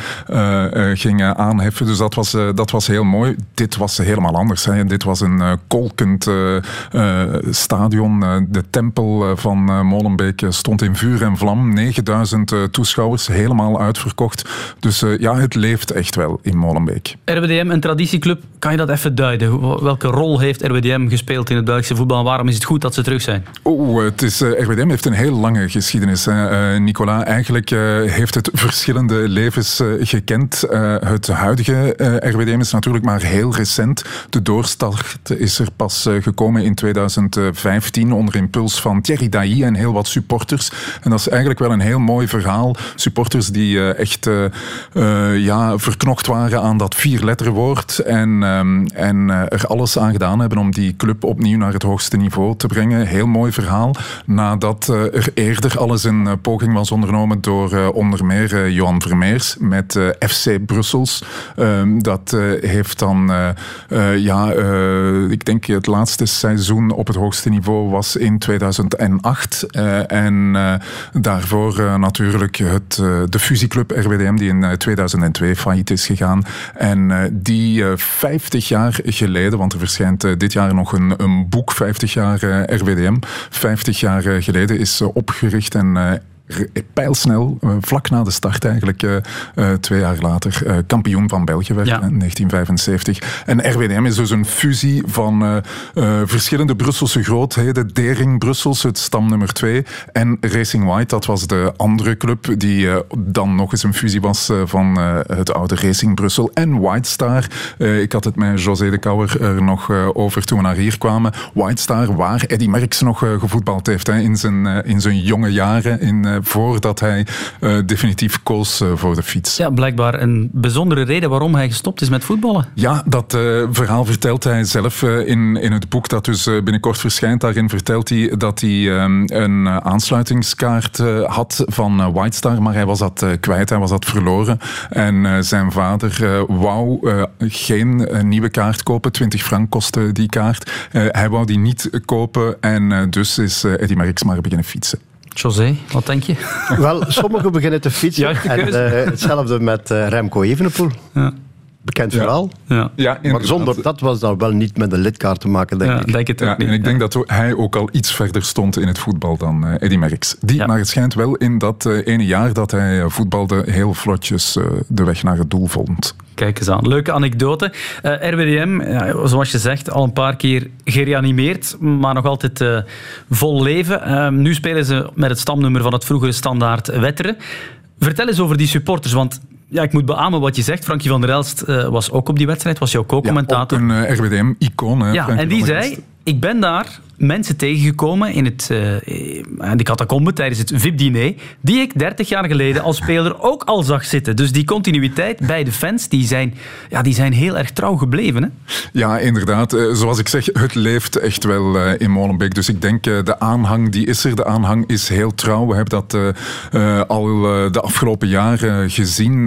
Speaker 4: eh, gingen aanheffen. Dus dat was, dat was heel mooi. Dit was helemaal anders. Hè. Dit was een eh, kolkend eh, eh, stadion. De tempel van Molenbeek stond in vuur en vlam. 9000 eh, toeschouwers, helemaal uitverkocht. Dus ja, het leeft echt wel in Molenbeek.
Speaker 3: RWDM, een traditieclub, kan je dat even duiden? Welke rol heeft RWDM gespeeld in het Belgische voetbal? Waarom is het goed dat ze terug zijn?
Speaker 4: Oeh, het is, RWDM heeft een heel lange geschiedenis. Hè. Nicola, eigenlijk heeft het verschillende levens gekend. Het huidige eh, RWDM is natuurlijk maar heel recent. De doorstart is er pas eh, gekomen in 2015 onder impuls van Thierry Dailly en heel wat supporters. En dat is eigenlijk wel een heel mooi verhaal. Supporters die eh, echt eh, ja, verknocht waren aan dat vierletterwoord en, ehm, en er alles aan gedaan hebben om die club opnieuw naar het hoogste niveau te brengen. Heel mooi verhaal. Nadat er eerder alles een poging was ondernomen door onder meer Johan Vermeers met FC Brussels. Ehm, dat heeft dan, eh, eh, ja, eh, ik denk het laatste seizoen op het hoogste niveau was in 2008. Eh, en eh, daarvoor eh, natuurlijk het, eh, de fusieclub RWDM die in eh, 2002 failliet is gegaan. En eh, die eh, 50 jaar geleden, want er verschijnt eh, dit jaar nog een, een boek, 50 jaar eh, RWDM, 50 jaar eh, geleden is eh, opgericht en eh, pijlsnel, eh, vlak na de start eigenlijk, eh, eh, twee jaar later, kampioen van België werd
Speaker 3: Ja.
Speaker 4: in 1975. En RWDM is dus een fusie van verschillende Brusselse grootheden. Dering Brussels, het stamnummer 2. En Racing White, dat was de andere club die dan nog eens een fusie was van het oude Racing Brussel. En White Star, ik had het met José de Kouwer er nog over toen we naar hier kwamen. White Star, waar Eddy Merckx nog gevoetbald heeft hè, in, zijn, in zijn jonge jaren, in, voordat hij eh, definitief koos eh, voor de fiets.
Speaker 3: Ja, blijkbaar een bijzondere reden waarom hij gestopt is met voetballen.
Speaker 4: Ja, dat eh, verhaal vertelt hij zelf eh, in, in het boek dat dus eh, binnenkort verschijnt. Daarin vertelt hij dat hij een eh, aansluitingskaart eh, had van eh, White Star, maar hij was dat eh, kwijt, hij was dat verloren. En eh, zijn vader eh, wou eh, geen eh, nieuwe kaart kopen, 20 frank kostte die kaart. Eh, hij wou die niet kopen en eh, dus is eh, Eddy Merckx maar beginnen fietsen.
Speaker 3: José, wat denk je?
Speaker 5: Wel, sommigen beginnen te fietsen. En, eh, hetzelfde met eh, Remco Evenepoel.
Speaker 3: Ja.
Speaker 5: Bekend
Speaker 4: Ja.
Speaker 5: verhaal.
Speaker 3: Ja.
Speaker 4: Ja,
Speaker 5: Maar zonder dat was dan wel niet met een lidkaart te maken, denk ik.
Speaker 3: denk het
Speaker 4: Ja, en ik denk dat hij ook al iets verder stond in het voetbal dan eh Eddy Merckx. Die, naar het schijnt, wel in dat eh, ene jaar dat hij eh, voetbalde heel vlotjes eh, de weg naar het doel vond.
Speaker 3: Kijk eens aan. Leuke anekdote. Eh, RWDM, ja, zoals je zegt, al een paar keer gereanimeerd, maar nog altijd eh, vol leven. Eh, nu spelen ze met het stamnummer van het vroegere standaard Wetteren. Vertel eens over die supporters, want ja, ik moet beamen wat je zegt. Frankie van der Elst eh, was ook op die wedstrijd, was jouw co-commentator.
Speaker 4: Ook een eh, RWDM-icoon. hè,
Speaker 3: Ja, en die zei, ik ben daar mensen tegengekomen in het, eh, aan de catacombe tijdens het VIP-diner, die ik 30 jaar geleden als speler ook al zag zitten. Dus die continuïteit bij de fans, die zijn, ja, die zijn heel erg trouw gebleven. Hè?
Speaker 4: Ja, inderdaad. Eh, Zoals ik zeg, het leeft echt wel eh, in Molenbeek. Dus ik denk, de aanhang die is er. De aanhang is heel trouw. We hebben dat al de afgelopen jaren gezien.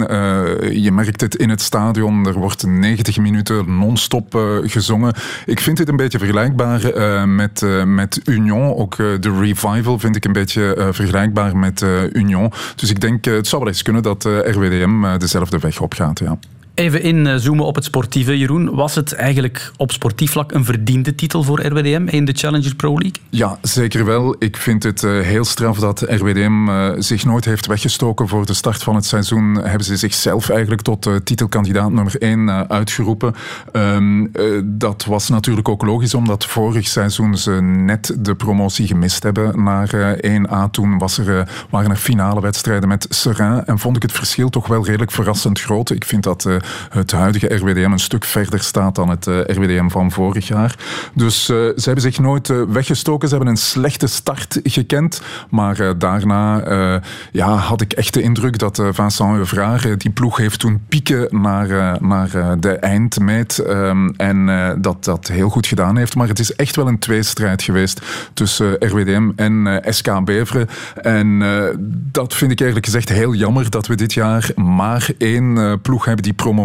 Speaker 4: Je merkt het in het stadion. Er wordt 90 minuten non-stop gezongen. Ik vind dit een beetje vergelijkbaar eh, met, eh, met Union. Ook eh, de revival vind ik een beetje eh, vergelijkbaar met Union. Dus ik denk, het zou wel eens kunnen dat RWDM dezelfde weg opgaat. Ja.
Speaker 3: Even inzoomen op het sportieve, Jeroen. Was het eigenlijk op sportief vlak een verdiende titel voor RWDM in de Challenger Pro League?
Speaker 4: Ja, zeker wel. Ik vind het eh, heel straf dat RWDM eh, zich nooit heeft weggestoken voor de start van het seizoen. Hebben ze zichzelf eigenlijk tot eh, titelkandidaat nummer 1 uitgeroepen. Ehm, eh, dat was natuurlijk ook logisch, omdat vorig seizoen ze net de promotie gemist hebben naar eh, 1A. Toen was er, waren er finale wedstrijden met Seraing en vond ik het verschil toch wel redelijk verrassend groot. Ik vind dat het huidige RWDM een stuk verder staat dan het eh, RWDM van vorig jaar. Dus eh, ze hebben zich nooit eh, weggestoken. Ze hebben een slechte start gekend. Maar daarna ja, had ik echt de indruk dat Vincent Euvraar die ploeg heeft toen pieken naar, naar de eindmeet. ehm, en dat dat heel goed gedaan heeft. Maar het is echt wel een tweestrijd geweest tussen RWDM en SK Beveren. En dat vind ik eigenlijk gezegd heel jammer dat we dit jaar maar één ploeg hebben die promoveert.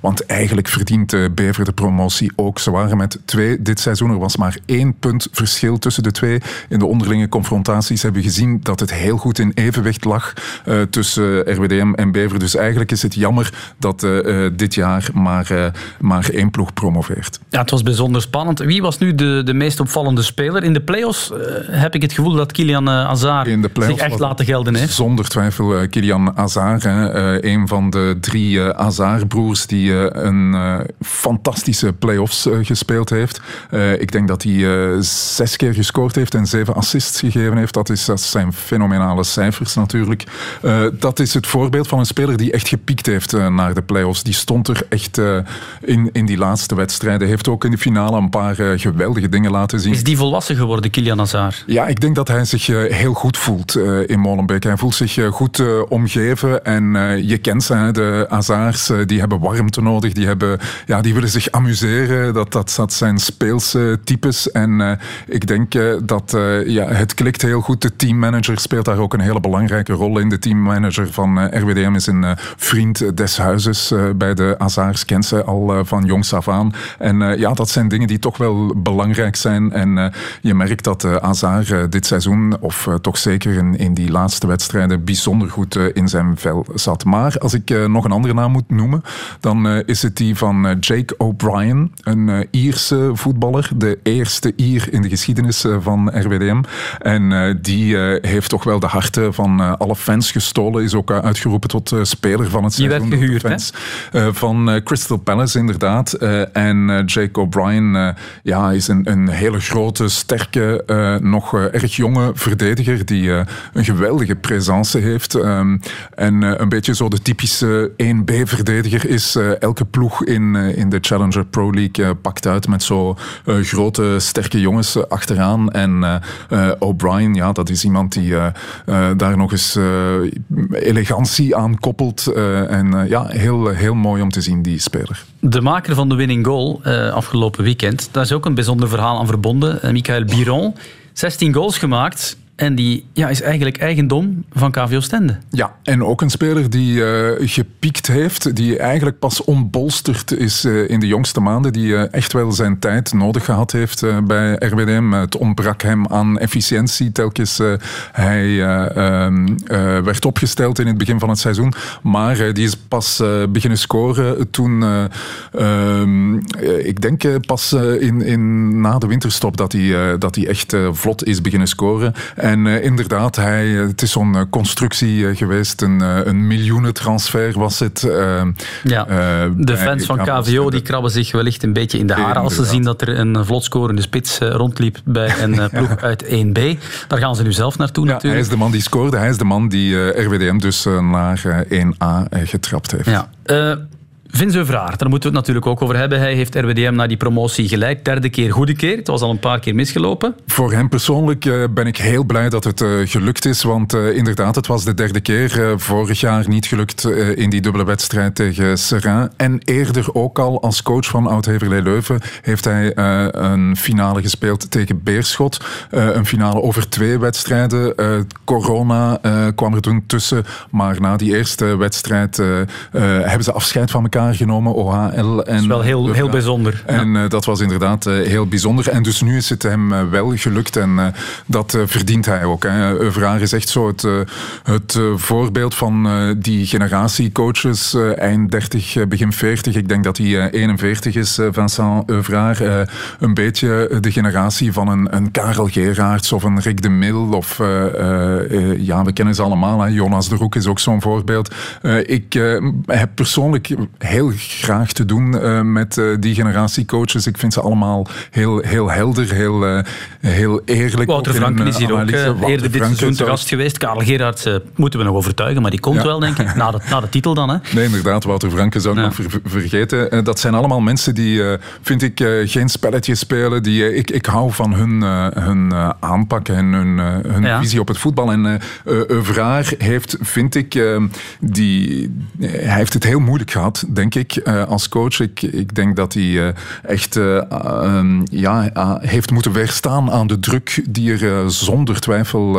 Speaker 4: Want eigenlijk verdient eh, Bever de promotie ook. Ze waren met twee dit seizoen. Er was maar één punt verschil tussen de twee. In de onderlinge confrontaties hebben we gezien dat het heel goed in evenwicht lag eh, tussen eh, RWDM en Bever. Dus eigenlijk is het jammer dat dit jaar maar, maar één ploeg promoveert.
Speaker 3: Ja, het was bijzonder spannend. Wie was nu de, de meest opvallende speler? In de play-offs heb ik het gevoel dat Kilian Hazard zich echt laten gelden heeft.
Speaker 4: Zonder twijfel Kilian. Hè, eh, een van de drie eh, Hazard-broers die eh, een eh, fantastische play-offs eh, gespeeld heeft. Ik denk dat hij zes keer gescoord heeft en zeven assists gegeven heeft. Dat, is, dat zijn fenomenale cijfers natuurlijk. Dat is het voorbeeld van een speler die echt gepiekt heeft naar de play-offs. Die stond er echt in, in die laatste wedstrijden. Heeft ook in de finale een paar geweldige dingen laten zien.
Speaker 3: Is die volwassen geworden, Kilian Hazard?
Speaker 4: Ja, ik denk dat hij zich heel goed voelt in Molenbeek. Hij voelt zich goed omgeven en je kent ze, de Hazards, die hebben warmte nodig, die, hebben, ja, die willen zich amuseren. Dat, dat, zijn speelse types en eh, ik denk eh, dat eh, ja, het klikt heel goed. De teammanager speelt daar ook een hele belangrijke rol in. De teammanager van eh, RWDM is een eh, vriend des huizes eh, bij de Hazards, kent ze al eh, van jongs af aan. En eh, ja, dat zijn dingen die toch wel belangrijk zijn en eh, je merkt dat uh, dit seizoen, of toch zeker in, in die laatste wedstrijden, bijzonder goed in zijn vel zat. Maar als ik nog een andere naam moet noemen, noemen, dan eh, is het die van eh, Jake O'Brien, een eh, Ierse voetballer. De eerste Ier in de geschiedenis van RWDM. En die heeft toch wel de harten van alle fans gestolen. Is ook uitgeroepen tot speler van het
Speaker 3: werd
Speaker 4: seizoen. door de
Speaker 3: gehuurd,
Speaker 4: fans. Eh, van Crystal Palace, inderdaad. En Jake O'Brien ja, is een, een hele grote, sterke, nog erg jonge verdediger die een geweldige presence heeft. Ehm, en een beetje zo de typische 1B-verdediger is. eh, elke ploeg in, eh, in de Challenger Pro League eh, pakt uit met zo grote, sterke jongens achteraan. En O'Brien, ja, dat is iemand die daar nog eens elegantie aan koppelt. en ja, heel, heel mooi om te zien, die speler.
Speaker 3: De maker van de winning goal afgelopen weekend, daar is ook een bijzonder verhaal aan verbonden. Michael Biron, 16 goals gemaakt en die ja, is eigenlijk eigendom van KVO Stende.
Speaker 4: Ja, en ook een speler die eh, gepiekt heeft, die eigenlijk pas ontbolsterd is eh, in de jongste maanden, die eh, echt wel zijn tijd nodig gehad heeft bij RWDM. Het ontbrak hem aan efficiëntie telkens hij uh, werd opgesteld in het begin van het seizoen. Maar die is pas beginnen scoren toen, ehm, ik denk pas in, in, na de winterstop, dat hij, dat hij echt vlot is beginnen scoren. En uh, inderdaad, hij, het is zo'n uh, constructie geweest. Een, een miljoenentransfer was het.
Speaker 3: ja, de fans van KVO die krabben zich wellicht een beetje in de haren als ze zien dat er een vlot scorende spits rondliep bij een ploeg uit 1B. Daar gaan ze nu zelf naartoe
Speaker 4: ja,
Speaker 3: natuurlijk.
Speaker 4: Hij is de man die scoorde. Hij is de man die RWDM dus naar 1A getrapt heeft.
Speaker 3: Ja. Vince Euvraar, daar moeten we het natuurlijk ook over hebben. Hij heeft RWDM naar die promotie geleid. Derde keer goede keer. Het was al een paar keer misgelopen.
Speaker 4: Voor hem persoonlijk uh, ben ik heel blij dat het uh, gelukt is. Want uh, inderdaad, het was de derde keer. vorig jaar niet gelukt in die dubbele wedstrijd tegen Serrain. En eerder ook al als coach van Oud-Heverlee Leuven heeft hij een finale gespeeld tegen Beerschot. een finale over twee wedstrijden. corona kwam er toen tussen. Maar na die eerste wedstrijd hebben ze afscheid van elkaar genomen, OHL. En
Speaker 3: dat is wel heel, heel bijzonder.
Speaker 4: En ja. uh, dat was inderdaad uh, heel bijzonder. En dus nu is het hem uh, wel gelukt en dat verdient hij ook. Euvraar is echt zo het, het voorbeeld van die generatiecoaches, eind 30, begin 40. Ik denk dat hij 41 is, Vincent Euvraar. een beetje de generatie van een, een Karel Geraerts of een Rick de Mil. Of ja, we kennen ze allemaal. Hè. Jonas de Roek is ook zo'n voorbeeld. ik heb persoonlijk heel graag te doen uh, met uh, die generatiecoaches. Ik vind ze allemaal heel, heel helder, heel, uh, heel eerlijk.
Speaker 3: Wouter Franken is hier ook eerder dit seizoen te gast geweest. Karel Gerards moeten we nog overtuigen, maar die komt ja. wel, denk ik. Na de, na de titel dan, hè?
Speaker 4: Nee, inderdaad. Wouter Franken zou ik ja. nog ver, vergeten. dat zijn allemaal mensen die, vind ik, geen spelletjes spelen. Die, ik, ik hou van hun, hun aanpak en hun, hun ja. visie op het voetbal. En Euvraar heeft, vind ik, die, hij heeft het heel moeilijk gehad denk ik, uh, als coach. Ik, ik denk dat hij uh, echt uh, ja, heeft moeten weerstaan aan de druk die er zonder twijfel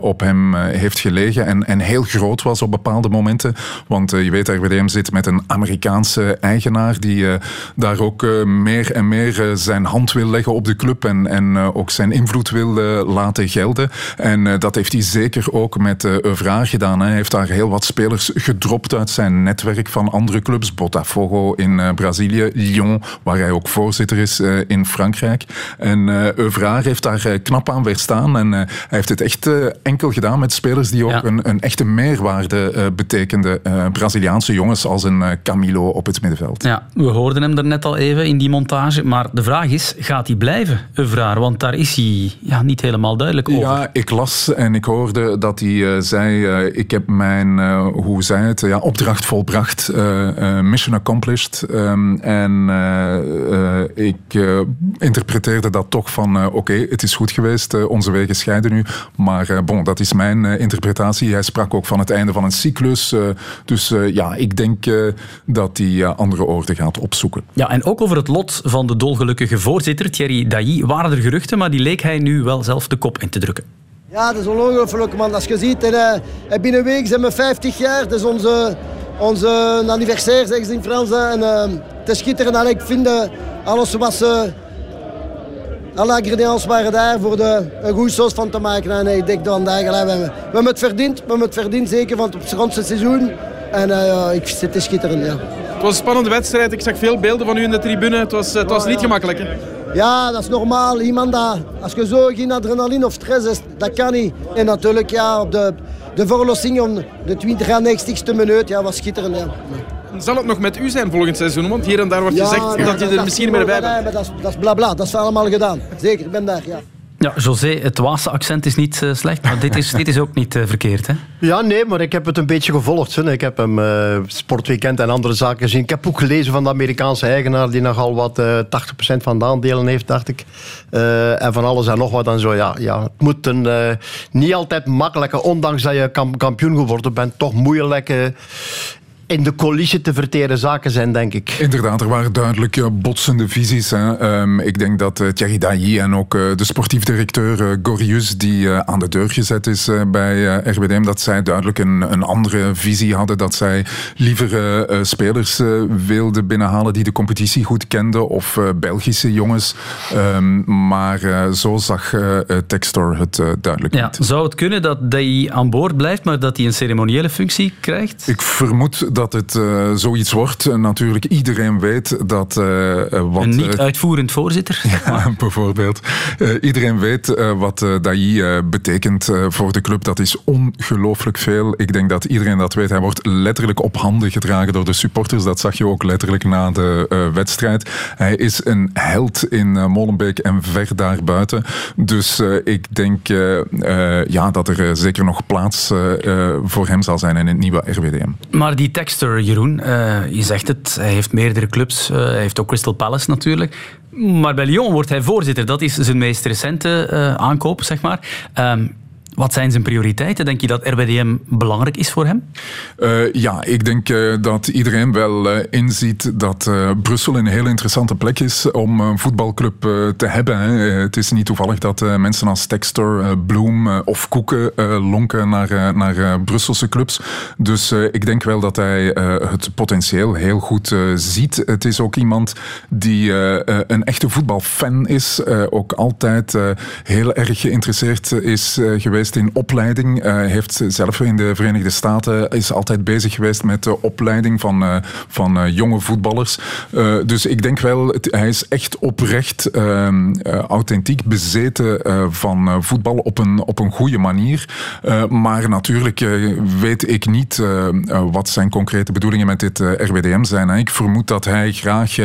Speaker 4: op hem heeft gelegen. En, en heel groot was op bepaalde momenten. Want je weet, RWDM zit met een Amerikaanse eigenaar die daar ook meer en meer zijn hand wil leggen op de club. En, en ook zijn invloed wil laten gelden. En dat heeft hij zeker ook met Euvraar gedaan. Hij heeft daar heel wat spelers gedropt uit zijn netwerk van andere clubs. Botafogo in uh, Brazilië, Lyon, waar hij ook voorzitter is uh, in Frankrijk. En uh, Euvraar heeft daar knap aan weerstaan. En hij heeft het echt enkel gedaan met spelers die ook ja. een, een, echte meerwaarde betekenden. Braziliaanse jongens als een Camilo op het middenveld.
Speaker 3: Ja, we hoorden hem er net al even in die montage. Maar de vraag is, gaat hij blijven, Euvraar? Want daar is hij ja, niet helemaal duidelijk over.
Speaker 4: Ja, ik las en ik hoorde dat hij zei... ik heb mijn, hoe zei het, ja, opdracht volbracht... Uh, mission accomplished. Um, en uh, uh, ik interpreteerde dat toch van oké, okay, het is goed geweest, onze wegen scheiden nu. Maar bon, dat is mijn interpretatie. Hij sprak ook van het einde van een cyclus. dus ja, ik denk dat hij andere oorden gaat opzoeken.
Speaker 3: Ja, en ook over het lot van de dolgelukkige voorzitter, Thierry Dailly, waren er geruchten, maar die leek hij nu wel zelf de kop in te drukken.
Speaker 23: Ja, dat is ongelooflijk, man. Als je ziet, en, uh, binnen een week zijn we 50 jaar. Dat is onze, onze anniversaire, zeggen ze in Frans. En, uh, het is schitterend. En ik vind uh, alles was... Uh, alle ingrediënten waren daar voor de, een goede sauce van te maken. En ik denk dan, we, we hebben het verdiend. We hebben het verdiend, zeker, op het rondste seizoen En uh, ik, het is schitterend, ja.
Speaker 24: Het was een spannende wedstrijd. Ik zag veel beelden van u in de tribune. Het was, het was niet gemakkelijk.
Speaker 23: Ja, dat is normaal. Iemand dat, als je zo geen adrenaline of stress hebt, dat kan niet. En natuurlijk, ja, op de, de verlossing om de 20 en 90ste minuut, ja, was schitterend. Ja.
Speaker 24: Zal het nog met u zijn volgend seizoen? Want hier en daar wordt gezegd dat je er misschien meer bij bent.
Speaker 23: Dat is, dat is blabla, dat is allemaal gedaan. Zeker, ik ben daar, ja.
Speaker 3: Ja, José, het Waalse accent is niet eh, slecht, maar dit is, dit is ook niet eh, verkeerd, hè?
Speaker 5: Ja, nee, maar ik heb het een beetje gevolgd. Hè. Ik heb hem eh, Sportweekend en andere zaken gezien. Ik heb ook gelezen van de Amerikaanse eigenaar die nogal wat eh 80% van de aandelen heeft, dacht ik. En van alles en nog wat en zo. Ja, ja, het moet een niet altijd makkelijke, ondanks dat je kam- kampioen geworden bent, toch moeilijke in de coulissen te verteren zaken zijn, denk ik.
Speaker 4: Inderdaad, er waren duidelijk botsende visies. Hè. Ehm, ik denk dat eh, Thierry Dailly en ook eh, de sportief directeur eh, Gorius, die eh, aan de deur gezet is eh, bij RWDM, dat zij duidelijk een, een andere visie hadden. Dat zij liever spelers eh, wilden binnenhalen die de competitie goed kenden of eh, Belgische jongens. Ehm, maar zo zag Textor het duidelijk
Speaker 3: Ja,
Speaker 4: niet.
Speaker 3: zou het kunnen dat hij aan boord blijft, maar dat hij een ceremoniële functie krijgt?
Speaker 4: Ik vermoed dat het eh, zoiets wordt. En natuurlijk, iedereen weet dat eh, eh, wat...
Speaker 3: Een niet-uitvoerend voorzitter?
Speaker 4: Ja, bijvoorbeeld. Iedereen weet wat uh, Dailly betekent voor de club. Dat is ongelooflijk veel. Ik denk dat iedereen dat weet. Hij wordt letterlijk op handen gedragen door de supporters. Dat zag je ook letterlijk na de wedstrijd. Hij is een held in Molenbeek en ver daarbuiten. Dus ik denk ja, dat er zeker nog plaats voor hem zal zijn in het nieuwe RWDM.
Speaker 3: Maar die tekster, Jeroen, je zegt het, hij heeft meerdere clubs. hij heeft ook Crystal Palace natuurlijk. Maar bij Lyon wordt hij voorzitter. Dat is zijn meest recente uh, aankoop, zeg maar. Um, wat zijn zijn prioriteiten? Denk je dat RWDM belangrijk is voor hem?
Speaker 4: Uh, ja, ik denk uh, dat iedereen wel uh, inziet dat Brussel een heel interessante plek is om een voetbalclub te hebben. Hè. het is niet toevallig dat mensen als Textor, Bloem of Koeken lonken naar, naar Brusselse clubs. Dus ik denk wel dat hij het potentieel heel goed ziet. Het is ook iemand die een echte voetbalfan is. ook altijd heel erg geïnteresseerd is geweest in opleiding. Uh, heeft zelf in de Verenigde Staten is altijd bezig geweest met de opleiding van, uh, van uh, jonge voetballers. dus ik denk wel, hij is echt oprecht ehm, authentiek bezeten van voetbal op een, op een goede manier. maar natuurlijk weet ik niet wat zijn concrete bedoelingen met dit RWDM zijn. Ik vermoed dat hij graag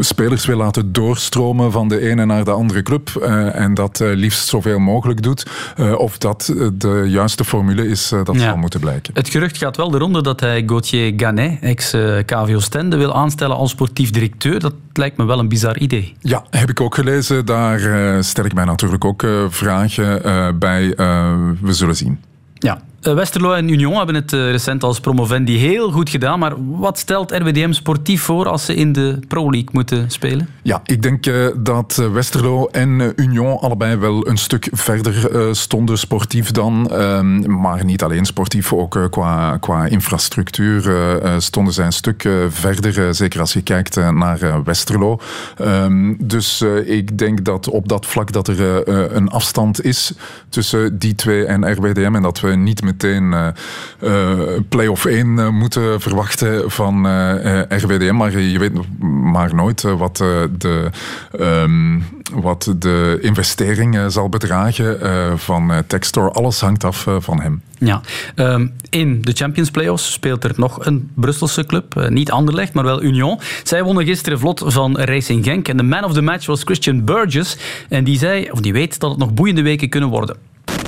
Speaker 4: spelers wil laten doorstromen van de ene naar de andere club. en dat liefst zoveel mogelijk doet. Uh, of dat de juiste formule is, uh, dat ja. zal moeten blijken.
Speaker 3: Het gerucht gaat wel de ronde dat hij Gauthier Ganet, ex-KVO Stende, wil aanstellen als sportief directeur. Dat lijkt me wel een bizar idee.
Speaker 4: Ja, heb ik ook gelezen. Daar uh, stel ik mij natuurlijk ook vragen bij. we zullen zien.
Speaker 3: Ja, Westerlo en Union hebben het recent als promovendi heel goed gedaan. Maar wat stelt RWDM sportief voor als ze in de Pro League moeten spelen?
Speaker 4: Ja, ik denk uh, dat Westerlo en Union allebei wel een stuk verder stonden sportief dan. Um, maar niet alleen sportief, ook qua, qua infrastructuur stonden zij een stuk verder. zeker als je kijkt naar Westerlo. Um, dus ik denk dat op dat vlak dat er een afstand is tussen die twee en RWDM. En dat we niet meteen uh, uh, play-off 1 uh, moeten verwachten van RWDM. Maar je weet maar nooit wat, de, um, wat de investering zal bedragen van Textor. Alles hangt af van hem.
Speaker 3: Ja, um, in de Champions Playoffs speelt er nog een Brusselse club. niet Anderlecht, maar wel Union. Zij wonnen gisteren vlot van Racing Genk. En de man of the match was Christian Burgess. En die zei, of die weet, dat het nog boeiende weken kunnen worden.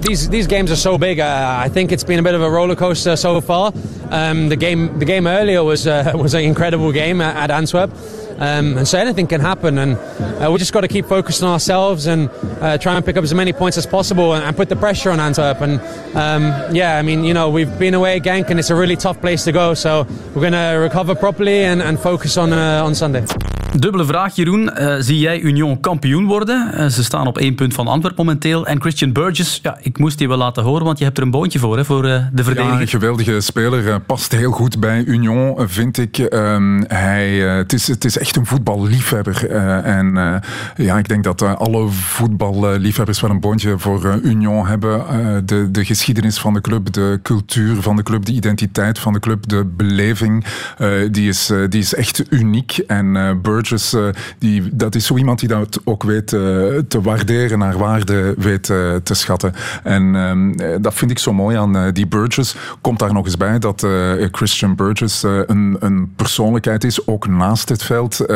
Speaker 25: These these games are so big. Uh, I think it's been a bit of a roller coaster so far. Um, the game the game earlier was uh, was an incredible game at, at Antwerp. Um, and so anything can happen, and uh, we just got to keep focused on ourselves and uh, try and pick up as many points as possible and, and put the pressure on Antwerp. And um, yeah, I mean, you know, we've been away at Genk, and it's a really tough place to go. So we're going to recover properly and, and focus on uh, on Sunday.
Speaker 3: Dubbele vraag, Jeroen. Eh, zie jij Union kampioen worden? Eh, ze staan op één punt van Antwerpen momenteel. En Christian Burgess, ja, ik moest die wel laten horen, want je hebt er een boontje voor, hè, voor eh, de verdediger.
Speaker 4: Ja, een geweldige speler. Past heel goed bij Union, vind ik. Ehm, hij, het, is, het is echt een voetballiefhebber. En ja, ik denk dat alle voetballiefhebbers wel een boontje voor Union hebben. De, de geschiedenis van de club, de cultuur van de club, de identiteit van de club, de beleving, die, is, die is echt uniek. En Burgess, eh, die, dat is zo iemand die dat ook weet eh, te waarderen, naar waarde weet eh, te schatten. En ehm, eh, dat vind ik zo mooi aan die Burgess. Komt daar nog eens bij dat Christian Burgess een, een persoonlijkheid is, ook naast het veld.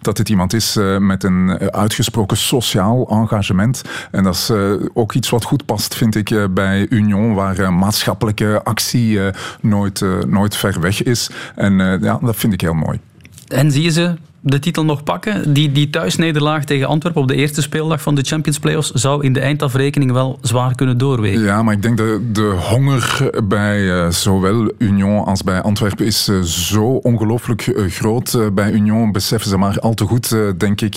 Speaker 4: dat het iemand is met een uitgesproken sociaal engagement. En dat is ook iets wat goed past, vind ik, bij Union, waar maatschappelijke actie nooit, nooit ver weg is. En ja, dat vind ik heel mooi.
Speaker 3: En zie je ze de titel nog pakken? Die, die thuisnederlaag tegen Antwerpen op de eerste speeldag van de Champions Playoffs zou in de eindafrekening wel zwaar kunnen doorwegen.
Speaker 4: Ja, maar ik denk dat de honger bij eh, zowel Union als bij Antwerpen is eh, zo ongelooflijk eh, groot. Bij Union beseffen ze maar al te goed, denk ik,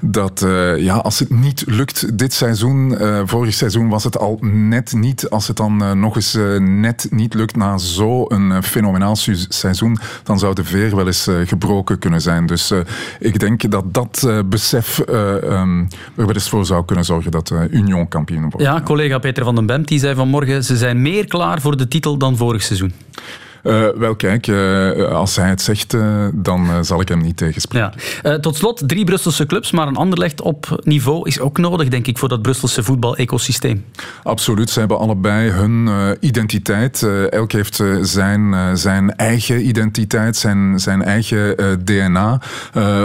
Speaker 4: dat ja, als het niet lukt dit seizoen, vorig seizoen was het al net niet, als het dan nog eens net niet lukt na zo'n fenomenaal seizoen, dan zou de veer wel eens gebroken kunnen zijn. Dus ik denk dat dat eh, besef eh, ehm, er eens voor zou kunnen zorgen dat eh, Union kampioen wordt.
Speaker 3: Ja, collega Peter van den Bemt die zei vanmorgen ze zijn meer klaar voor de titel dan vorig seizoen.
Speaker 4: Eh, wel, kijk, eh, als hij het zegt, eh, dan zal ik hem niet tegenspreken.
Speaker 3: Ja. Tot slot, drie Brusselse clubs, maar een Anderlecht op niveau is ook nodig, denk ik, voor dat Brusselse voetbal-ecosysteem.
Speaker 4: Absoluut, ze hebben allebei hun identiteit. Elk heeft zijn, zijn eigen identiteit, zijn, zijn eigen DNA.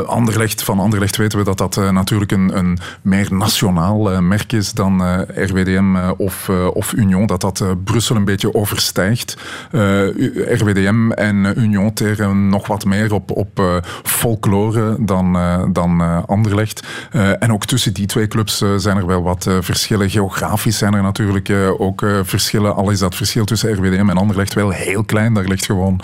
Speaker 4: Anderlecht, van Anderlecht weten we dat dat natuurlijk een, een meer nationaal merk is dan RWDM of, of Union. Dat dat Brussel een beetje overstijgt. RWDM en eh, Union teren nog wat meer op, op eh, folklore dan, eh, dan Anderlecht. En ook tussen die twee clubs zijn er wel wat verschillen. Geografisch zijn er natuurlijk ook verschillen. Al is dat verschil tussen RWDM en Anderlecht wel heel klein. Daar ligt gewoon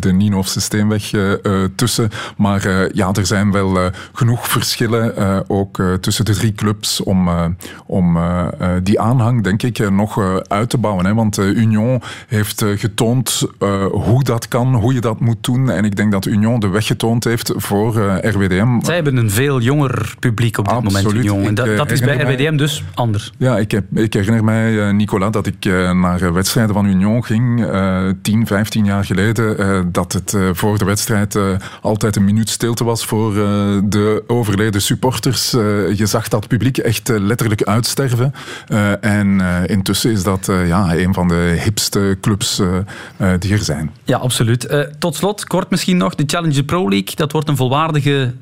Speaker 4: de Nienhoofse Steenweg eh, eh, tussen. Maar ja, er zijn wel genoeg verschillen ook tussen de drie clubs om, om die aanhang, denk ik, nog uit te bouwen. Want Union heeft getoond eh, hoe dat kan, hoe je dat moet doen. En ik denk dat Union de weg getoond heeft voor eh, RWDM.
Speaker 3: Zij hebben een veel jonger publiek op dit moment. Union. En dat,
Speaker 4: eh,
Speaker 3: dat is bij
Speaker 4: mij-
Speaker 3: RWDM dus anders.
Speaker 4: Ja, ik, heb, ik herinner mij, Nicolas, dat ik naar wedstrijden van Union ging, eh 10, 15 jaar geleden, dat het voor de wedstrijd altijd een minuut stilte was voor de overleden supporters. Je zag dat publiek echt letterlijk uitsterven. En intussen is dat ja, een van de hipste clubs die zijn.
Speaker 3: Ja, absoluut. Eh, tot slot, kort misschien nog, de Challenger Pro League. Dat wordt een volwaardige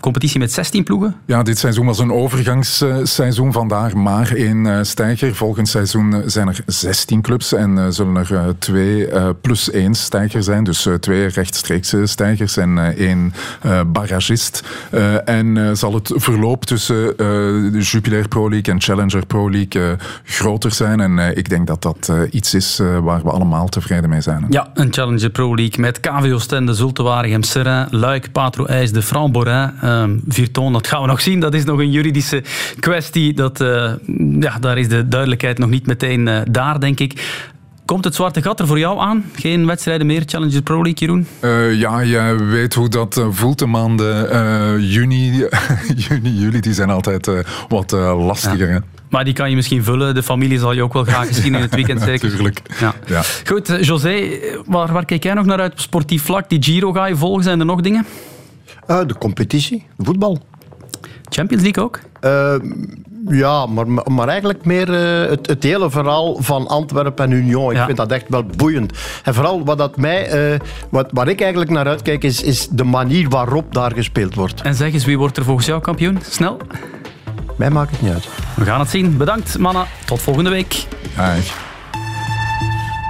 Speaker 3: competitie met 16 ploegen.
Speaker 4: Ja, dit seizoen was een overgangsseizoen, vandaar maar één eh, stijger. Volgend seizoen eh, zijn er 16 clubs en eh, zullen er twee plus één stijger zijn. Dus twee rechtstreekse stijgers en één barragist. En zal het verloop tussen de Jupiler Pro League en Challenger Pro League groter zijn. En ik denk dat dat iets is waar we allemaal tevreden mee zijn.
Speaker 3: Ja, een Challenger Pro League met KVO Stende, Zulte Waregem, Serrain, Luik, Patro IJs, de Franc-Borin, ehm Virton. Dat gaan we nog zien. Dat is nog een juridische kwestie. Dat, eh, ja, daar is de duidelijkheid nog niet meteen eh, daar, denk ik. Komt het zwarte gat er voor jou aan? Geen wedstrijden meer, Challenger Pro League, Jeroen?
Speaker 4: Eh, ja, je weet hoe dat voelt. De maanden juni, juni, juli, die zijn altijd wat lastiger. hè.
Speaker 3: Maar die kan je misschien vullen. De familie zal je ook wel graag zien in het weekend, zeker?
Speaker 4: Natuurlijk.
Speaker 3: Ja.
Speaker 4: Ja.
Speaker 3: Goed, José, waar, waar kijk jij nog naar uit sportief vlak? Die Giro ga je volgen, zijn er nog dingen?
Speaker 5: Eh, de competitie, voetbal.
Speaker 3: Champions League ook?
Speaker 5: Eh, ja, maar, maar eigenlijk meer eh, het, het hele verhaal van Antwerpen en Union. Ik
Speaker 3: Ja.
Speaker 5: vind dat echt wel boeiend. En vooral wat dat mij, eh, wat, waar ik eigenlijk naar uitkijk, is, is de manier waarop daar gespeeld wordt.
Speaker 3: En zeg eens, wie wordt er volgens jou kampioen? Snel.
Speaker 5: Mij maakt het niet uit.
Speaker 3: We gaan het zien. Bedankt, mannen. Tot volgende week.
Speaker 4: Dag.